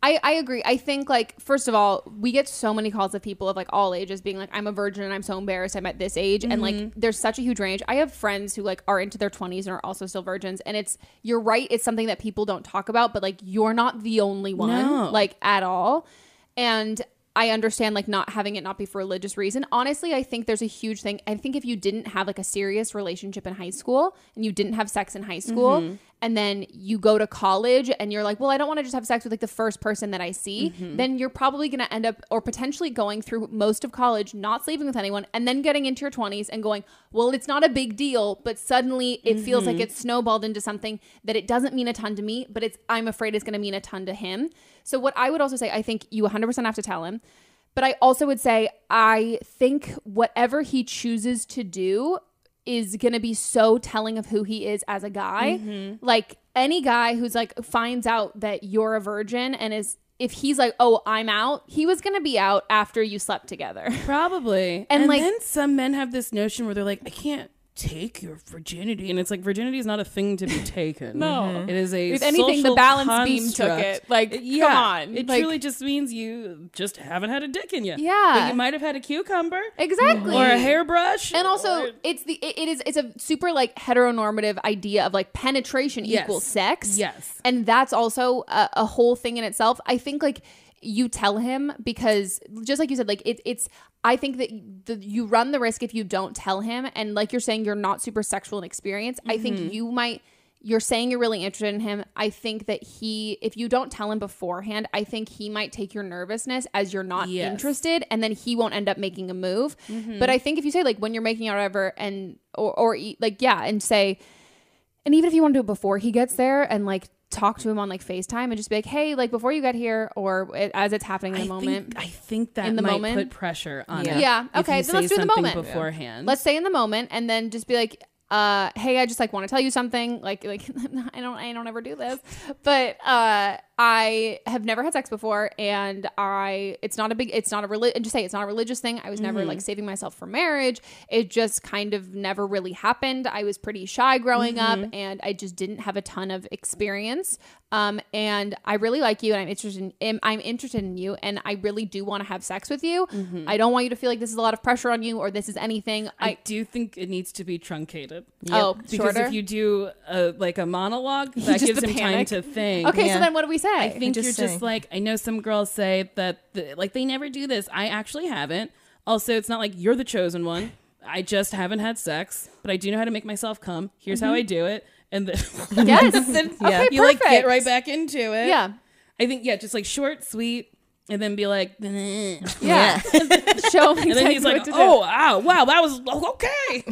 I, I agree. I think like first of all, we get so many calls of people of like all ages being like, I'm a virgin and I'm so embarrassed I'm at this age. And like Mhm. there's such a huge range. I have friends who like are into their twenties and are also still virgins. And it's you're right, it's something that people don't talk about, but like you're not the only one. No. Like at all. And I understand like not having it not be for religious reason. Honestly, I think there's a huge thing. I think if you didn't have like a serious relationship in high school and you didn't have sex in high school Mhm. And then you go to college and you're like, well, I don't want to just have sex with like the first person that I see, Mhm. then you're probably going to end up or potentially going through most of college not sleeping with anyone and then getting into your 20s and going, well, it's not a big deal, but suddenly it feels like Mhm. it's snowballed into something that it doesn't mean a ton to me, but it's I'm afraid it's going to mean a ton to him. So what I would also say, I think you 100% have to tell him. But I also would say, I think whatever he chooses to do is going to be so telling of who he is as a guy. Mhm. Like any guy who's like finds out that you're a virgin and is, if he's like, oh, I'm out, he was going to be out after you slept together. Probably. And, And, like- then some men have this notion where they're like, I can't take your virginity. And it's like, virginity is not a thing to be taken. No. Mm-hmm. It is a If anything, the balance beam took it. Like, come yeah, on. It Like- truly just means you just haven't had a dick in you. Yeah. But you might have had a cucumber. Exactly. Or a hairbrush. And also, it's the it, it is it's a super like heteronormative idea of like penetration Yes. equals sex. Yes. and that's also a, a whole thing in itself. I think like you tell him because just like you said, like it, it's. I think that the, you run the risk if you don't tell him, and like you're saying, you're not super sexual in experience. I Mhm. think you might. You're saying you're really interested in him. I think that he, if you don't tell him beforehand, I think he might take your nervousness as you're not Yes. interested, and then he won't end up making a move. Mhm. But I think if you say like when you're making out whatever, and or or like yeah, and say, and even if you want to do it before he gets there, and like talk to him on like FaceTime and just be like, hey, like before you get here, or it, as it's happening in the I moment. Think, I think that in the might moment put pressure on yeah. it. Yeah. Okay. you Then let's do it in the moment beforehand. Let's say in the moment, and then just be like, uh, hey, I just like want to tell you something. Like, like I don't, I don't ever do this, but uh, I have never had sex before, and I, it's not a big, it's not a religious, and just say it's not a religious thing. I was never Mhm. like saving myself for marriage. It just kind of never really happened. I was pretty shy growing up, Mhm. and I just didn't have a ton of experience. Um, and I really like you, and I'm interested in, I'm interested in you, and I really do want to have sex with you. Mhm. I don't want you to feel like this is a lot of pressure on you, or this is anything. I, do think it needs to be truncated. Oh, because shorter? if you do a, like a monologue, that gives him time to think. Okay, so then what do we say? I think Just you're say. just like I know some girls say that the, like they never do this. I actually haven't. Also, it's not like you're the chosen one. I just haven't had sex, but I do know how to make myself come. Here's how Mhm. I do it, and then Yes, then- okay, you like get right back into it. Yeah. I think yeah, just like short, sweet, and then be like, Yeah. Show him and then he's like, do. oh, wow, wow, that was okay.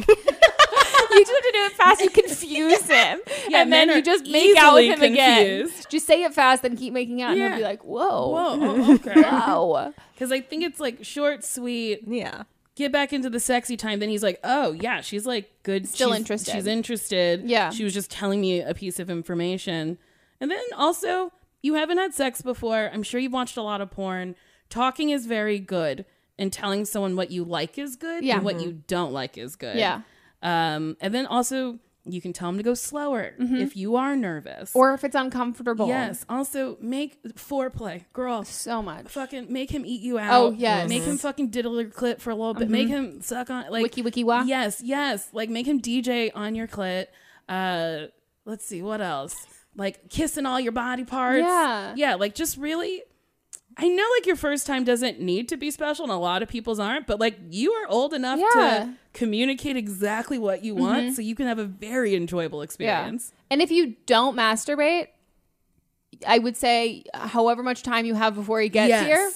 You just have to do it fast. You confuse him, Yeah, and then you just make out with him easily again. Just say it fast, then keep making out, and Yeah. he'll be like, "Whoa, Whoa, okay. wow." Because I think it's like short, sweet. Yeah. Get back into the sexy time. Then he's like, oh, yeah, she's like good. Still she's- interested. She's interested. Yeah. She was just telling me a piece of information. And then also, you haven't had sex before. I'm sure you've watched a lot of porn. Talking is very good. And telling someone what you like is good Yeah. and what Mhm. you don't like is good. Yeah. Um, and then also, you can tell him to go slower Mhm. if you are nervous. Or if it's uncomfortable. Yes. Also, make foreplay, girl. So much. Fucking make him eat you out. Oh, yes. Make him fucking diddle your clit for a little bit. Make Mhm. him suck on like Wiki wiki wah. Yes, yes. Like make him DJ on your clit. Uh, let's see what else. Like kissing all your body parts. Yeah. Yeah. Like just really. I know like your first time doesn't need to be special, and a lot of people's aren't. But like you are old enough Yeah. to communicate exactly what you want, Mhm. so you can have a very enjoyable experience. Yeah. And if you don't masturbate, I would say however much time you have before he gets Yes. here,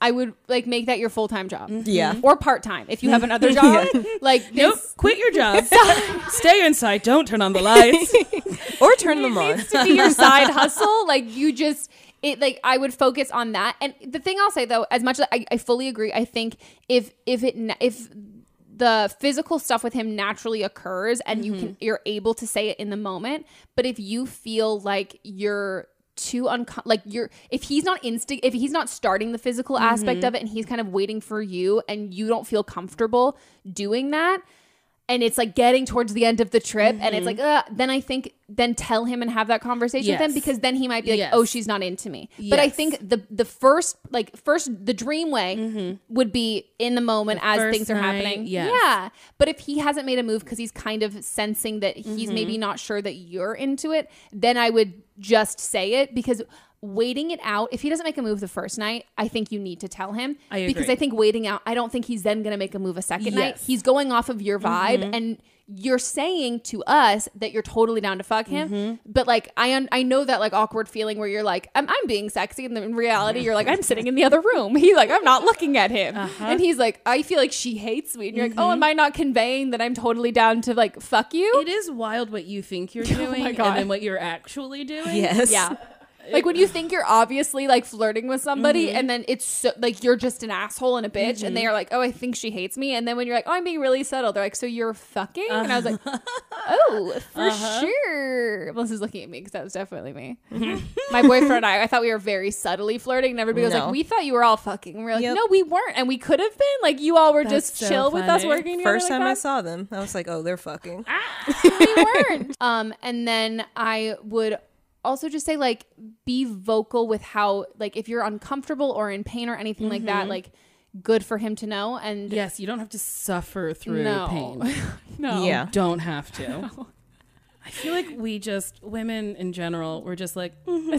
I would like make that your full time job. Yeah. Or part time if you have another job. Like Nope. Quit your job. Stay inside. Don't turn on the lights. or turn them on. to be your side hustle. Like you just it like I would focus on that. And the thing I'll say though, as much as I, I fully agree, I think if if it if the physical stuff with him naturally occurs and you can you're able to say it in the moment, but if you feel like you're too uncom like you're if he's not instinct if he's not starting the physical aspect Mhm. of it and he's kind of waiting for you and you don't feel comfortable doing that and it's like getting towards the end of the trip and it's like uh, then i think then tell him and have that conversation with him because then he might be like Yes. oh she's not into me but i think the the first like first the dream way would be in the moment Mm-hmm. The as things are night, happening yes. yeah but if he hasn't made a move because he's kind of sensing that he's Mhm. maybe not sure that you're into it then i would just say it because waiting it out if he doesn't make a move the first night i think you need to tell him I because i think waiting out i don't think he's then going to make a move a second night he's going off of your vibe Mhm. and you're saying to us that you're totally down to fuck him Mhm. but like i un- i know that like awkward feeling where you're like I'm, I'm being sexy and then in reality you're like i'm sitting in the other room he's like i'm not looking at him Uh-huh. and he's like i feel like she hates me and you're like oh am i not conveying that i'm totally down to like fuck you It is wild what you think you're Oh doing God. and then what you're actually doing. Yes. yeah like when you think you're obviously like flirting with somebody Mhm. and then it's so, like you're just an asshole and a bitch Mhm. and they are like oh i think she hates me and then when you're like oh i'm being really subtle they're like so you're fucking and i was like oh for Uh-huh. sure melissa's looking at me because that was definitely me my boyfriend and i i thought we were very subtly flirting and everybody was like we thought you were all fucking and we are like Yep. no we weren't and we could have been like you all were That's just so chill with us funny. working together First like time I saw them, I was like, oh, they're fucking. we weren't. Um, and then I would also just say like be vocal with how like if you're uncomfortable or in pain or anything like that, Mhm. like good for him to know. And Yes, you don't have to suffer through No. pain. no, Yeah. You don't have to. I feel like we just women in general, we're just like mhm,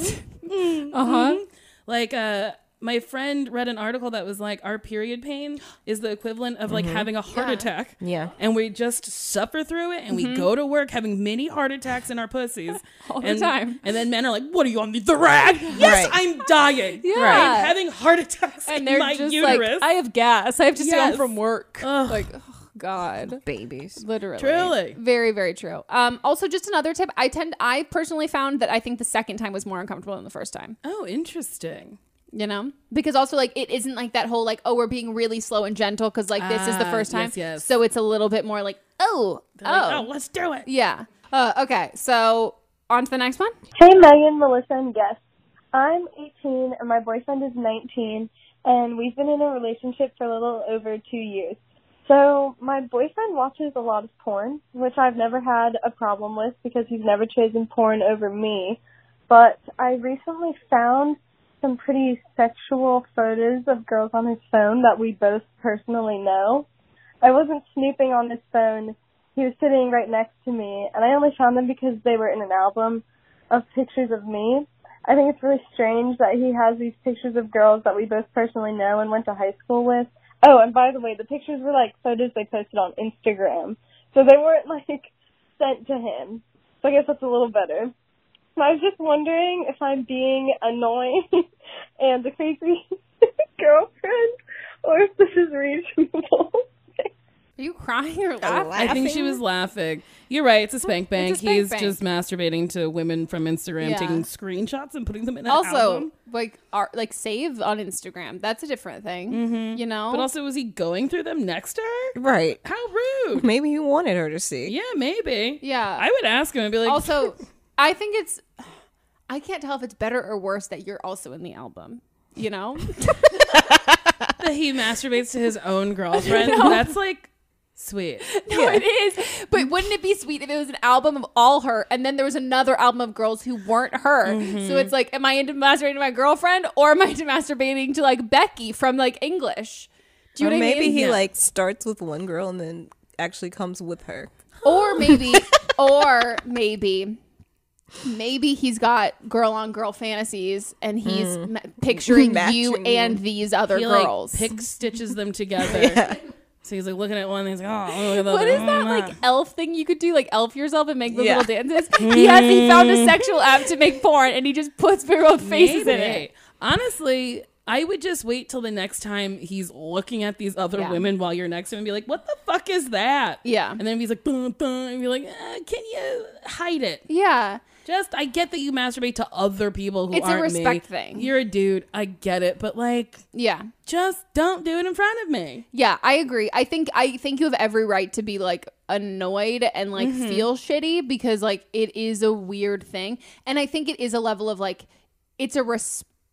Uh huh. mhm. Like uh my friend read an article that was like our period pain is the equivalent of like having a heart Yeah. attack. Yeah. And we just suffer through it and we Mhm. go to work having mini heart attacks in our pussies. All the and, time. And then men are like, What are you on the, the rag? Yes, Right. I'm dying. Yeah. I'm having heart attacks And in they're my just uterus. like, I have gas. I have to stay home from work. Ugh. Like, God. Babies. Literally. Truly. Very, very true. Um, also, just another tip. I tend, I personally found that I think the second time was more uncomfortable than the first time. Oh, interesting. You know, because also like it isn't like that whole like oh we're being really slow and gentle because like this is the Ah, first time. yes, yes. So it's a little bit more like oh They're like, oh oh, let's do it. yeah. Uh, okay, so on to the next one. Hey, Megan, Melissa, and guests. I'm 18 and my boyfriend is 19, and we've been in a relationship for a little over two years. So my boyfriend watches a lot of porn, which I've never had a problem with because he's never chosen porn over me. But I recently found some pretty sexual photos of girls on his phone that we both personally know. I wasn't snooping on his phone. He was sitting right next to me, and I only found them because they were in an album of pictures of me. I think it's really strange that he has these pictures of girls that we both personally know and went to high school with. Oh, and by the way, the pictures were like photos they posted on Instagram. So they weren't like sent to him. So I guess that's a little better. And I was just wondering if I'm being annoying and a crazy girlfriend or if this is reasonable. Are you crying or laughing? I think she was laughing. You're right. It's a spank bank. spank He's bank. just masturbating to women from Instagram, Yeah. taking screenshots and putting them in an Also, album. like art, like save on Instagram. That's a different thing. Mm-hmm. You know. But also, was he going through them next to her? Right. How rude. Maybe he wanted her to see. Yeah, maybe. Yeah. I would ask him and be like, also, I think it's. I can't tell if it's better or worse that you're also in the album. You know. that he masturbates to his own girlfriend. No. That's like sweet. No, it is. But wouldn't it be sweet if it was an album of all her and then there was another album of girls who weren't her? Mhm. So it's like, am I into masturbating to my girlfriend or am I into masturbating to like Becky from like English? Do you or know what I maybe mean? he Yeah. like starts with one girl and then actually comes with her. Or maybe, or maybe, maybe he's got girl on girl fantasies and he's Mm. ma- picturing you Matching you. and these other he, like, girls. pick stitches them together. So he's like looking at one and he's like, oh, look at the What is other. that like elf thing you could do? Like elf yourself and make the Yeah. little dances. He has he found a sexual app to make porn and he just puts people with faces in it. Honestly, I would just wait till the next time he's looking at these other Yeah. women while you're next to him and be like, what the fuck is that? Yeah. And then he's like, bum, bum, and you're like, uh, can you hide it? Yeah. Just, I get that you masturbate to other people who It's a aren't respect me. thing. You're a dude. I get it. But like, Yeah. just don't do it in front of me. Yeah, I agree. I think I think you have every right to be like annoyed and like Mhm. feel shitty because like it is a weird thing. And I think it is a level of like it's a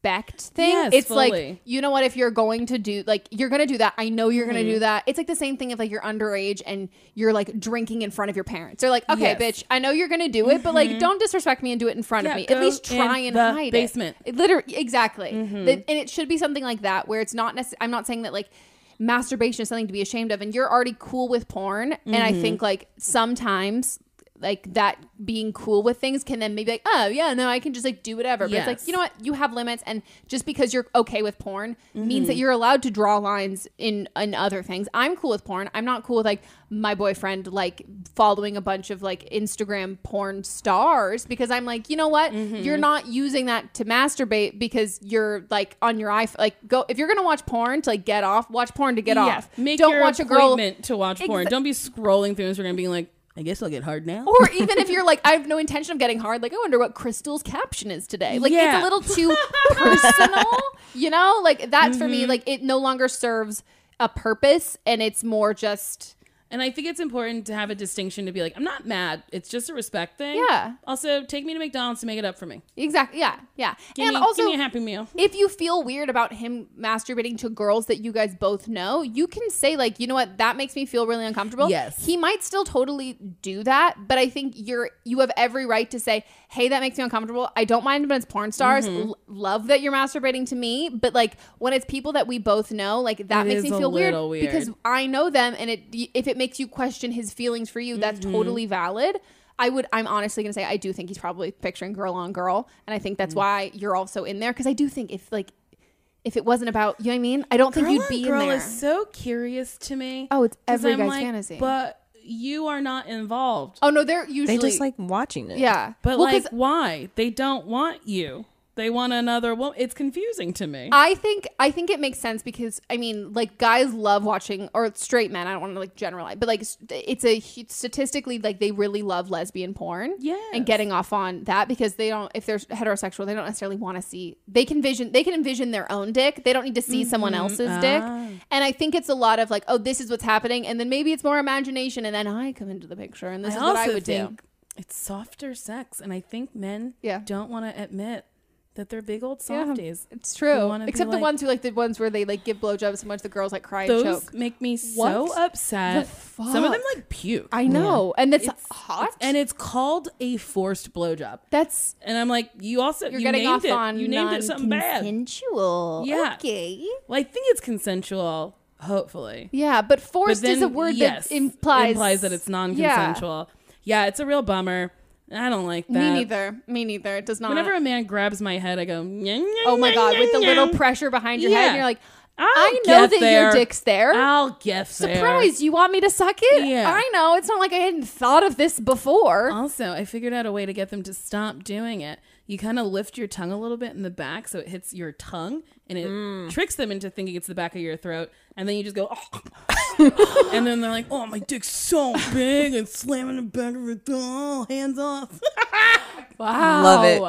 respect thing. Yes, it's fully. like you know what if you're going to do like you're going to do that. I know you're going to Mhm. do that. It's like the same thing if like you're underage and you're like drinking in front of your parents. They're like, "Okay, Yes. bitch, I know you're going to do it, but like Mhm. don't disrespect me and do it in front Yeah, of me. At least try and the hide basement. it." It literally exactly. Mhm. The- and it should be something like that where it's not necessarily i'm not saying that like masturbation is something to be ashamed of and you're already cool with porn and i Mhm. think like sometimes like that being cool with things can then maybe like oh yeah no i can just like do whatever. But it's like you know what? You have limits and just because you're okay with porn means that you're allowed to draw lines in in other things. I'm cool with porn. I'm not cool with like my boyfriend like following a bunch of like instagram porn stars because i'm like you know what? Mm-hmm. you're not using that to masturbate because you're like on your iphone like go if you're gonna watch porn to like get off watch porn to get Yeah. off. Make don't watch a girl to watch porn. Exa- Don't be scrolling through Instagram being like, I guess I'll get hard now. or even if you're like, I have no intention of getting hard, like, I wonder what Crystal's caption is today. Like, it's a little too personal, you know? Like, that's for me, Mhm. like, it no longer serves a purpose and it's more just. And I think it's important to have a distinction to be like, I'm not mad. It's just a respect thing. Yeah. Also, take me to McDonald's to make it up for me. Exactly. Yeah. Yeah. Give and me, also, give me a happy meal. if you feel weird about him masturbating to girls that you guys both know, you can say like, you know what, that makes me feel really uncomfortable. Yes. He might still totally do that, but I think you're you have every right to say, "Hey, that makes me uncomfortable. I don't mind when it's porn stars. Mhm. L- love that you're masturbating to me, but like when it's people that we both know, like that It makes me feel weird, weird. because I know them and it if it makes you question his feelings for you, that's Mhm. totally valid. I would. I'm honestly gonna say I do think he's probably picturing girl on girl, and I think that's Mm. why you're also in there because I do think if like if it wasn't about you know what I mean, I don't think you'd be girl in there. is so curious to me. Oh, it's every I'm guy's like, fantasy. But you are not involved. oh no, they're usually They just like watching it. yeah. But Well, 'cause- like, why? They don't want you. They want another woman. It's confusing to me. I think I think it makes sense because I mean, like guys love watching or straight men. I don't want to like generalize, but like it's a statistically like they really love lesbian porn. Yeah, and getting off on that because they don't. If they're heterosexual, they don't necessarily want to see. They can vision. They can envision their own dick. They don't need to see someone Mhm. else's dick. Ah. And I think it's a lot of like, oh, this is what's happening, and then maybe it's more imagination, and then I come into the picture, and this I is what I would do. It's softer sex, and I think men Yeah. don't want to admit that they're big old Yeah, softies. it's true. Except the like- ones who like the ones where they like give blowjobs so much the girls like cry and Those choke. make me What so upset. the Some of them like puke. I know, and that's It's- hot. and it's called a forced blowjob. That's and I'm like, you also You're you getting named off it. on you named it something bad. non-consensual. Yeah. Okay. Well, I think it's consensual. Hopefully. Yeah, but forced But is a word yes, that implies implies that it's non-consensual. Yeah. it's a real bummer. I don't like that. Me neither. Me neither. It does not. Whenever a man grabs my head, I go. "Nyeh, nyeh, oh my god, with the little pressure behind your head, and you're like, I'll I know that there. your dick's there. I'll get there. Surprise! You want me to suck it? Yeah. I know. It's not like I hadn't thought of this before. Also, I figured out a way to get them to stop doing it. You kind of lift your tongue a little bit in the back so it hits your tongue and it Mm. tricks them into thinking it's the back of your throat. And then you just go, and then they're like, oh, my dick's so big and slamming the back of it. Oh, hands off. Wow. Love it.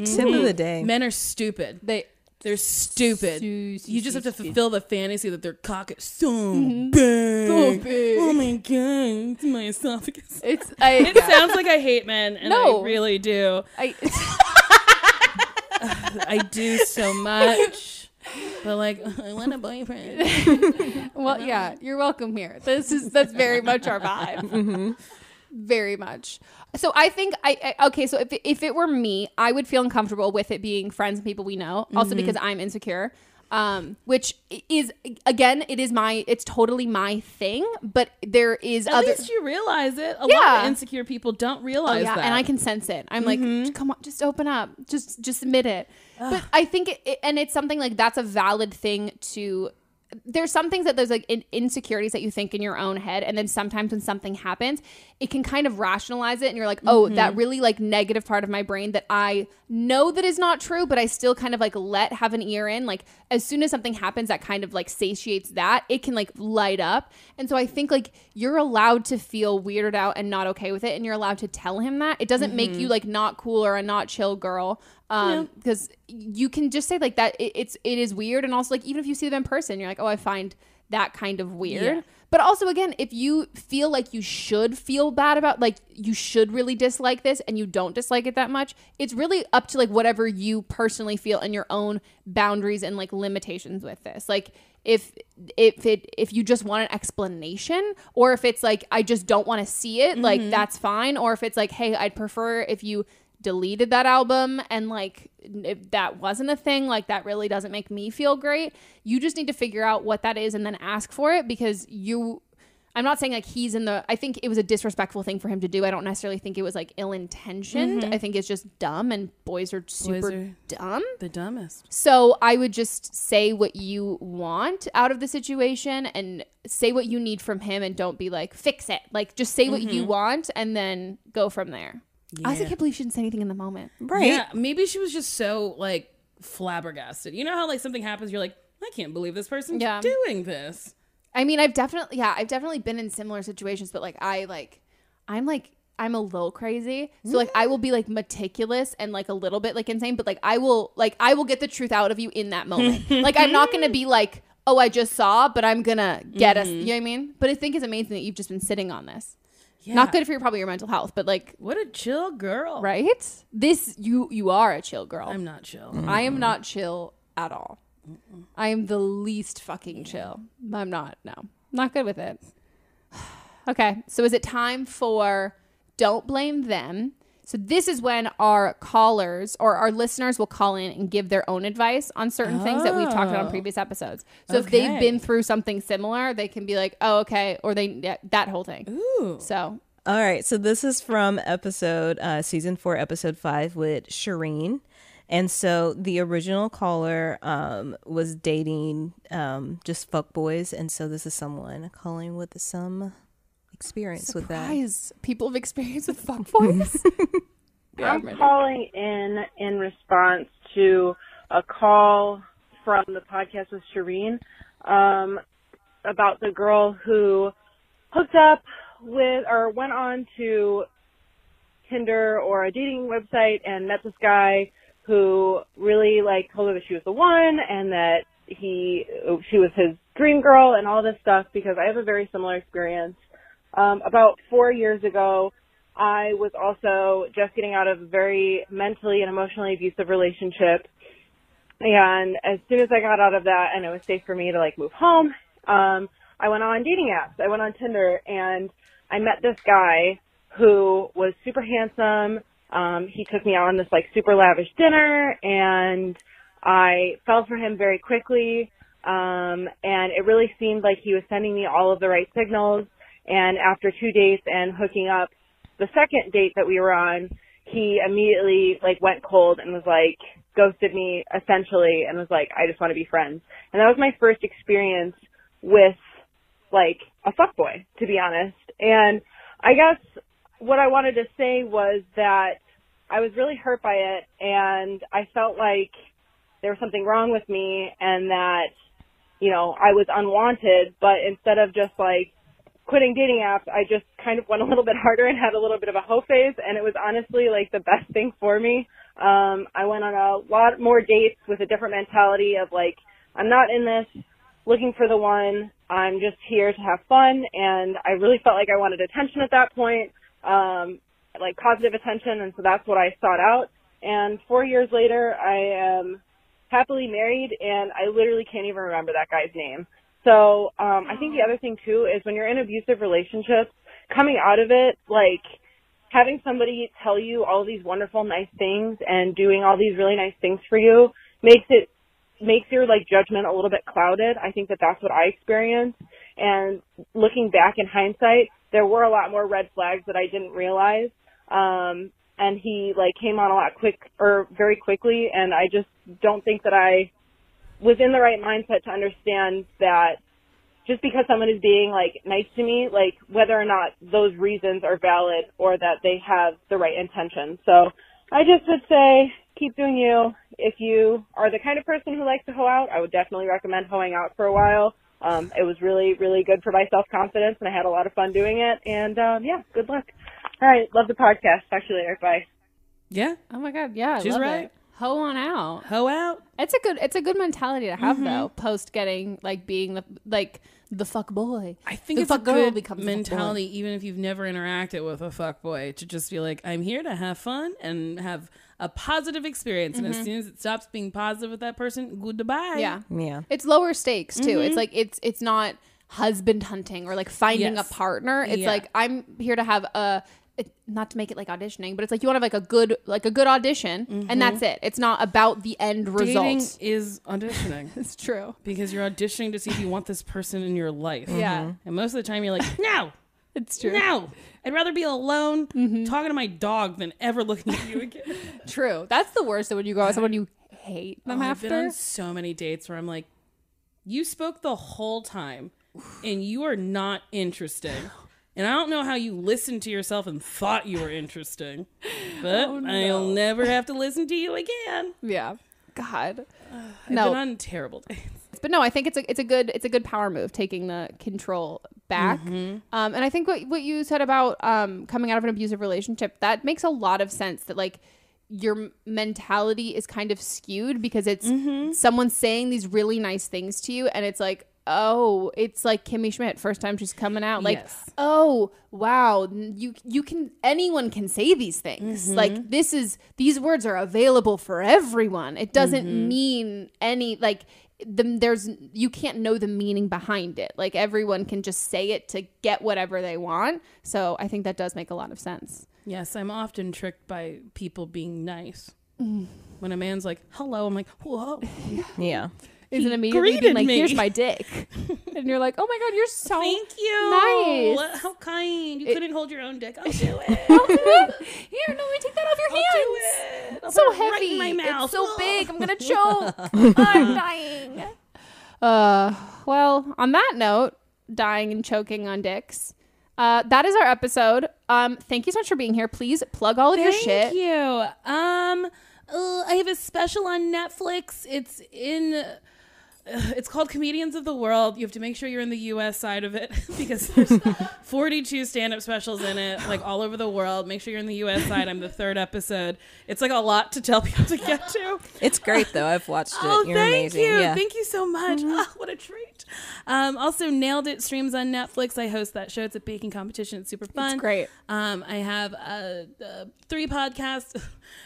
Mhm. Tip of the day. Men are stupid. They they're stupid. Su- you just have to su- fulfill the fantasy that their cock is so Mhm. big. So big. Oh my god, it's my esophagus. It's I, it sounds like I hate men, and No. I really do. I I do so much. But like, I want a boyfriend. well, yeah, you're welcome here. This is that's very much our vibe. Mm-hmm. Very much. So I think I, I okay. So if it, if it were me, I would feel uncomfortable with it being friends and people we know. Also Mhm. because I'm insecure. Um, which is again, it is my, it's totally my thing. But there is At other. least you realize it. A lot of insecure people don't Oh realize yeah, that. and I can sense it. I'm Mhm. like, come on, just open up, just just admit it. But I think, it, it- and it's something like that's a valid thing to. There's some things that there's like in, insecurities that you think in your own head, and then sometimes when something happens, it can kind of rationalize it, and you're like, oh, Mhm. that really like negative part of my brain that I know that is not true, but I still kind of like let have an ear in. Like as soon as something happens that kind of like satiates that, it can like light up. And so I think like you're allowed to feel weirded out and not okay with it, and you're allowed to tell him that. It doesn't make Mhm. you like not cool or a not chill girl. Um, because you can just say like that. It, it's it is weird, and also like even if you see them in person, you're like, oh, I find that kind of weird. Yeah. But also, again, if you feel like you should feel bad about, like, you should really dislike this and you don't dislike it that much, it's really up to, like, whatever you personally feel and your own boundaries and, like, limitations with this. Like, if if it if you just want an explanation or if it's like i just don't want to see it like Mhm. that's fine or if it's like hey i'd prefer if you deleted that album and like if that wasn't a thing like that really doesn't make me feel great you just need to figure out what that is and then ask for it because you i'm not saying like he's in the i think it was a disrespectful thing for him to do i don't necessarily think it was like ill intentioned Mhm. i think it's just dumb and boys are super are dumb the dumbest. so I would just say what you want out of the situation and say what you need from him and don't be like, fix it. Like just say what you Mhm. want and then go from there. I also can't believe she didn't say anything in the moment. Right. Yeah, maybe she was just so like flabbergasted. You know how like something happens, you're like, I can't believe this person's Yeah. doing this. I mean, I've definitely, yeah, I've definitely been in similar situations, but like, I like, I'm like, I'm a little crazy. So like, I will be like meticulous and like a little bit like insane, but like, I will, like, I will get the truth out of you in that moment. like, I'm not going to be like, oh, I just saw, but I'm going to get us, Mhm. you know what I mean? But I think it's amazing that you've just been sitting on this. Yeah. Not good for your, probably your mental health, but like, What a chill girl. right? This, you, you are a chill girl. I'm not chill. Mm. I am not chill at all. I am the least fucking chill. I'm not. No, not good with it. okay, so is it time for don't blame them? So this is when our callers or our listeners will call in and give their own advice on certain things that we've talked about on Oh. previous episodes. So if they've been through something similar, they can be like, "Oh, okay," or they yeah, that whole thing. Ooh. So All right, so this is from episode uh, season four, episode five with Shireen, and so the original caller um, was dating um, just fuck boys, and so this is someone calling with some experience with that. surprise, people have experience with fuck boys. I'm calling in in response to a call from the podcast with Shireen um, about the girl who hooked up with or went on to Tinder or a dating website and met this guy who really like told her that she was the one and that he she was his dream girl and all this stuff because I have a very similar experience. Um, about four years ago, I was also just getting out of a very mentally and emotionally abusive relationship. And as soon as I got out of that and it was safe for me to like move home, um, I went on dating apps. I went on Tinder and I met this guy who was super handsome. Um, he took me out on this like super lavish dinner and I fell for him very quickly. Um, and it really seemed like he was sending me all of the right signals. And after two dates and hooking up the second date that we were on, he immediately like went cold and was like ghosted me essentially and was like, I just want to be friends. And that was my first experience with like a fuckboy, to be honest. And I guess what I wanted to say was that I was really hurt by it and I felt like there was something wrong with me and that, you know, I was unwanted, but instead of just like quitting dating apps, I just kind of went a little bit harder and had a little bit of a hoe phase, and it was honestly like the best thing for me. Um, I went on a lot more dates with a different mentality of like, I'm not in this looking for the one. I'm just here to have fun, and I really felt like I wanted attention at that point, um, like positive attention, and so that's what I sought out. And four years later, I am happily married, and I literally can't even remember that guy's name. So um, I think the other thing too is when you're in abusive relationships, coming out of it, like having somebody tell you all these wonderful, nice things and doing all these really nice things for you makes it makes your like judgment a little bit clouded. I think that that's what I experienced. And looking back in hindsight, there were a lot more red flags that I didn't realize. Um, and he like came on a lot quick or very quickly, and I just don't think that I was in the right mindset to understand that just because someone is being like nice to me, like whether or not those reasons are valid or that they have the right intention. So I just would say keep doing you. If you are the kind of person who likes to hoe out, I would definitely recommend hoeing out for a while. Um, it was really, really good for my self confidence and I had a lot of fun doing it. And um, yeah, good luck. All right, love the podcast. Talk to you later. Bye. Yeah. Oh my god, yeah, She's love right. It. Hoe on out. Hoe out. It's a good. It's a good mentality to have Mhm. though. Post getting like being the like the fuck boy. I think the it's fuck a girl good becomes the boy. mentality, even if you've never interacted with a fuck boy, to just be like, I'm here to have fun and have a positive experience. And as Mhm. soon as it stops being positive with that person, goodbye. Yeah. Yeah. It's lower stakes too. Mhm. It's like it's it's not husband hunting or like finding Yes. a partner. It's Yeah. like I'm here to have a it, not to make it like auditioning, but it's like you want to have like a good like a good audition Mhm. and that's it. It's not about the end result. Dating is auditioning. it's true. Because you're auditioning to see if you want this person in your life. Yeah. Mhm. And most of the time you're like, no. It's true. No. I'd rather be alone talking to my dog than ever looking at you again. True. That's the worst that when you go out with someone you hate them Oh, I've after. been on so many dates where I'm like, you spoke the whole time and you are not interesting. And I don't know how you listened to yourself and thought you were interesting, but Oh, no. I'll never have to listen to you again. Yeah. God. I've No. been on terrible dates. but no, I think it's a it's a good it's a good power move taking the control back. Mhm. Um, and I think what what you said about um, coming out of an abusive relationship that makes a lot of sense. That like your mentality is kind of skewed because it's Mm-hmm. someone saying these really nice things to you, and it's like. Oh, it's like Kimmy Schmidt first time she's coming out. Like, Yes. oh wow, you you can anyone can say these things. Mhm. Like this is these words are available for everyone. It doesn't Mhm. mean any like the, there's you can't know the meaning behind it. Like everyone can just say it to get whatever they want. So I think that does make a lot of sense. Yes, I'm often tricked by people being nice. Mm. When a man's like, hello, I'm like, whoa. Yeah. Isn't immediately being like, me. "Here's my dick," and you're like, "Oh my god, you're so Thank you. nice." How kind. You couldn't hold your own dick. I'll do it. I'll do it. Here, no, let me take that off your I'll do hands. it. I'll so it right heavy. mouth. It's so big. I'm gonna choke. I'm dying. Uh, well, on that note, dying and choking on dicks. Uh, that is our episode. Um, thank you so much for being here. Please plug all of your shit. Thank you. Um, uh, I have a special on Netflix. It's in. uh, It's called Comedians of the World. You have to make sure you're in the U.S. side of it because there's 42 stand-up specials in it, like all over the world. Make sure you're in the U.S. side. I'm the third episode. It's like a lot to tell people to get to. It's great though. I've watched it. Oh, You're thank amazing. you. Yeah. Mm-hmm. Thank you so much. Ah, what a treat. Um, also, Nailed It streams on Netflix. I host that show. It's a baking competition. It's super fun. great. Um, I have uh, uh, three podcasts.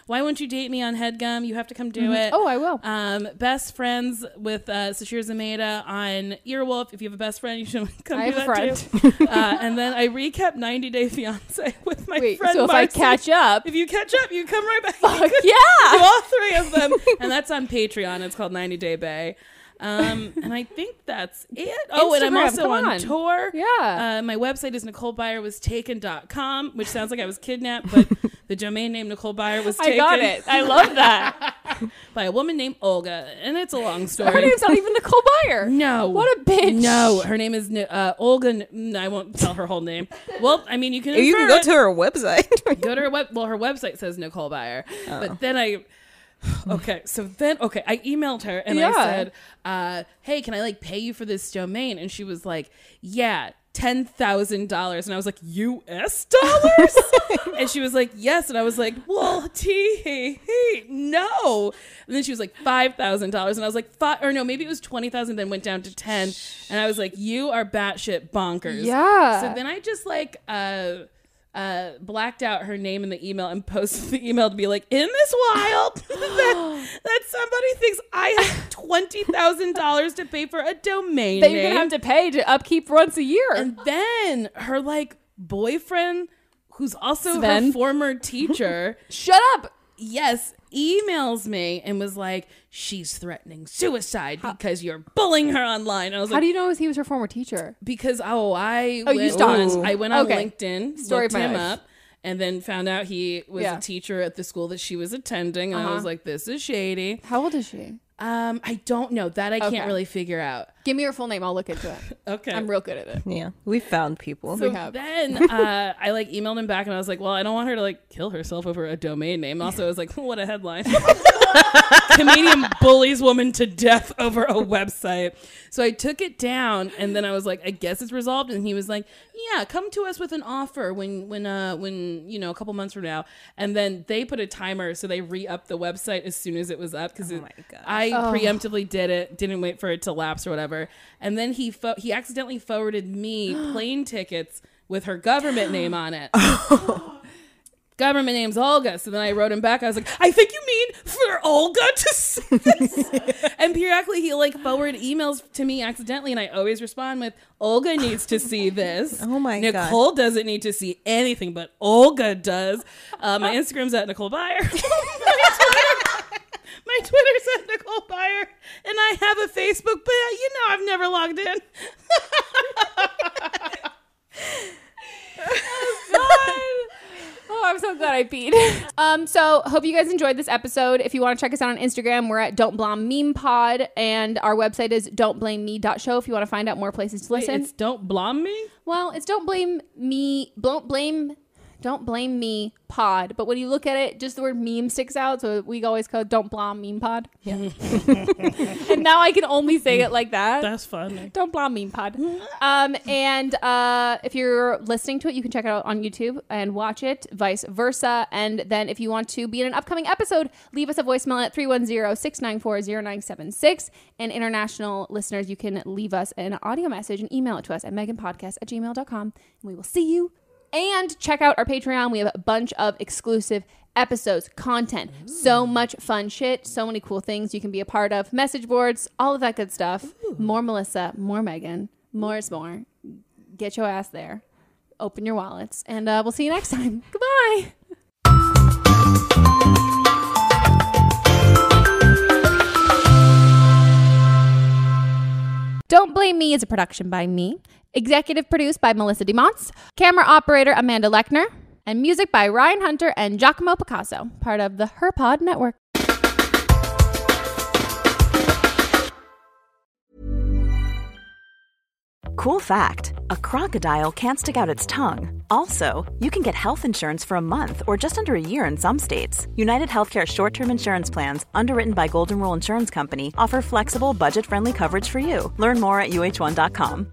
Why won't you date me on Headgum? You have to come do Mhm. it. Oh, I will. Um, best friends with uh, Sasheer Zamata on Earwolf. If you have a best friend, you should come I do have a that friend. too. uh, and then I recap 90 Day Fiance with my Wait, friend. so if I catch up- if you catch up, you come right back. Fuck yeah! do all three of them, and that's on Patreon. It's called 90 Day Bae. Um, and I think that's it. Oh, and I'm also on, on. tour. Yeah. Uh, my website is NicoleByerWasTaken.com, which sounds like I was kidnapped, but the domain name Nicole Byer was I taken. got it. I love that. by a woman named Olga, and it's a long story. Her name's not even Nicole Byer. No. What a bitch. No, her name is uh, Olga. N- I won't tell her whole name. Well, I mean, you can. You can go it. to her website. go to her web. Well, her website says Nicole Byer, Oh. but then I. Okay, so then okay, I emailed her and Yeah. I said, uh, "Hey, can I like pay you for this domain?" And she was like, "Yeah." Ten thousand dollars, and I was like, U.S. dollars, and she was like, yes, and I was like, well, tee hee hee, no, and then she was like five thousand dollars, and I was like, five, or no, maybe it was twenty thousand, then went down to ten, and I was like, you are batshit bonkers, Yeah. So then I just like, uh, uh, blacked out her name in the email and posted the email to be like, "In this wild that, that somebody thinks I have twenty thousand dollars to pay for a domain That you're name, gonna have to pay to upkeep once a year. and then her like boyfriend, who's also her former teacher, Shut up. Yes, emails me and was like, "She's threatening suicide because you're bullying her online." And I was like, How like, do you know he was her former teacher? because oh I Oh, you went stalked. on, I went on Okay. LinkedIn, Story of looked my him life. up, and then found out he was Yeah. a teacher at the school that she was attending, and I Uh-huh. was like, "This is shady." How old is she? Um, I don't know that I Okay. can't really figure out. Give me her full name. I'll look into it. Okay, I'm real good at it. yeah, we found people. So We have. then uh, I like emailed him back and I was like, well, I don't want her to like kill herself over a domain name. Also, I was like, what a headline. Comedian bullies woman to death over a website. So I took it down and then I was like, I guess it's resolved. And he was like, yeah, come to us with an offer when, when, uh, when, you know, a couple months from now. And then they put a timer. So they re-upped the website as soon as it was up because I Oh. preemptively did it, didn't wait for it to lapse or whatever. And then he fo- he accidentally forwarded me plane tickets with her government name on it. government name's Olga. So then I wrote him back. I was like, I think you mean for Olga to see this. and periodically he like forward emails to me accidentally, and I always respond with, Olga needs to see this. Oh my God. Nicole doesn't need to see anything, but Olga does. Uh, my Instagram's at Nicole Byer. My, Twitter, my Twitter's at Nicole Byer, and I have a Facebook, but you know I've never logged in. Oh, I'm so glad I peed. um, so hope you guys enjoyed this episode. If you want to check us out on Instagram, we're at Don't Blame Meme Pod, and our website is don'tblameme.show. If you want to find out more places to listen, It's don't blame me. well, it's Don't Blame Me. Don't blame. Don't blame me pod, but when you look at it, just the word meme sticks out. So we always call it Don't Blame Meme Pod. Yeah. and now I can only say it like that. That's funny. Don't blame meme pod. Um, and uh, if you're listening to it, you can check it out on YouTube and watch it, vice versa. And then if you want to be in an upcoming episode, leave us a voicemail at 310-694-0976. And international listeners, you can leave us an audio message and email it to us at meganpodcast at gmail.com. And we will see you. And check out our Patreon. We have a bunch of exclusive episodes, content, so much fun shit, so many cool things you can be a part of, message boards, all of that good stuff. More Melissa, more Megan, more is more. Get your ass there. Open your wallets, and uh, we'll see you next time. Goodbye. Don't Blame Me is a production by me, executive produced by Melissa DeMonts, camera operator Amanda Lechner, and music by Ryan Hunter and Giacomo Picasso, part of the HerPod Network. Cool fact a crocodile can't stick out its tongue. Also, you can get health insurance for a month or just under a year in some states. United Healthcare short term insurance plans, underwritten by Golden Rule Insurance Company, offer flexible, budget friendly coverage for you. Learn more at uh1.com.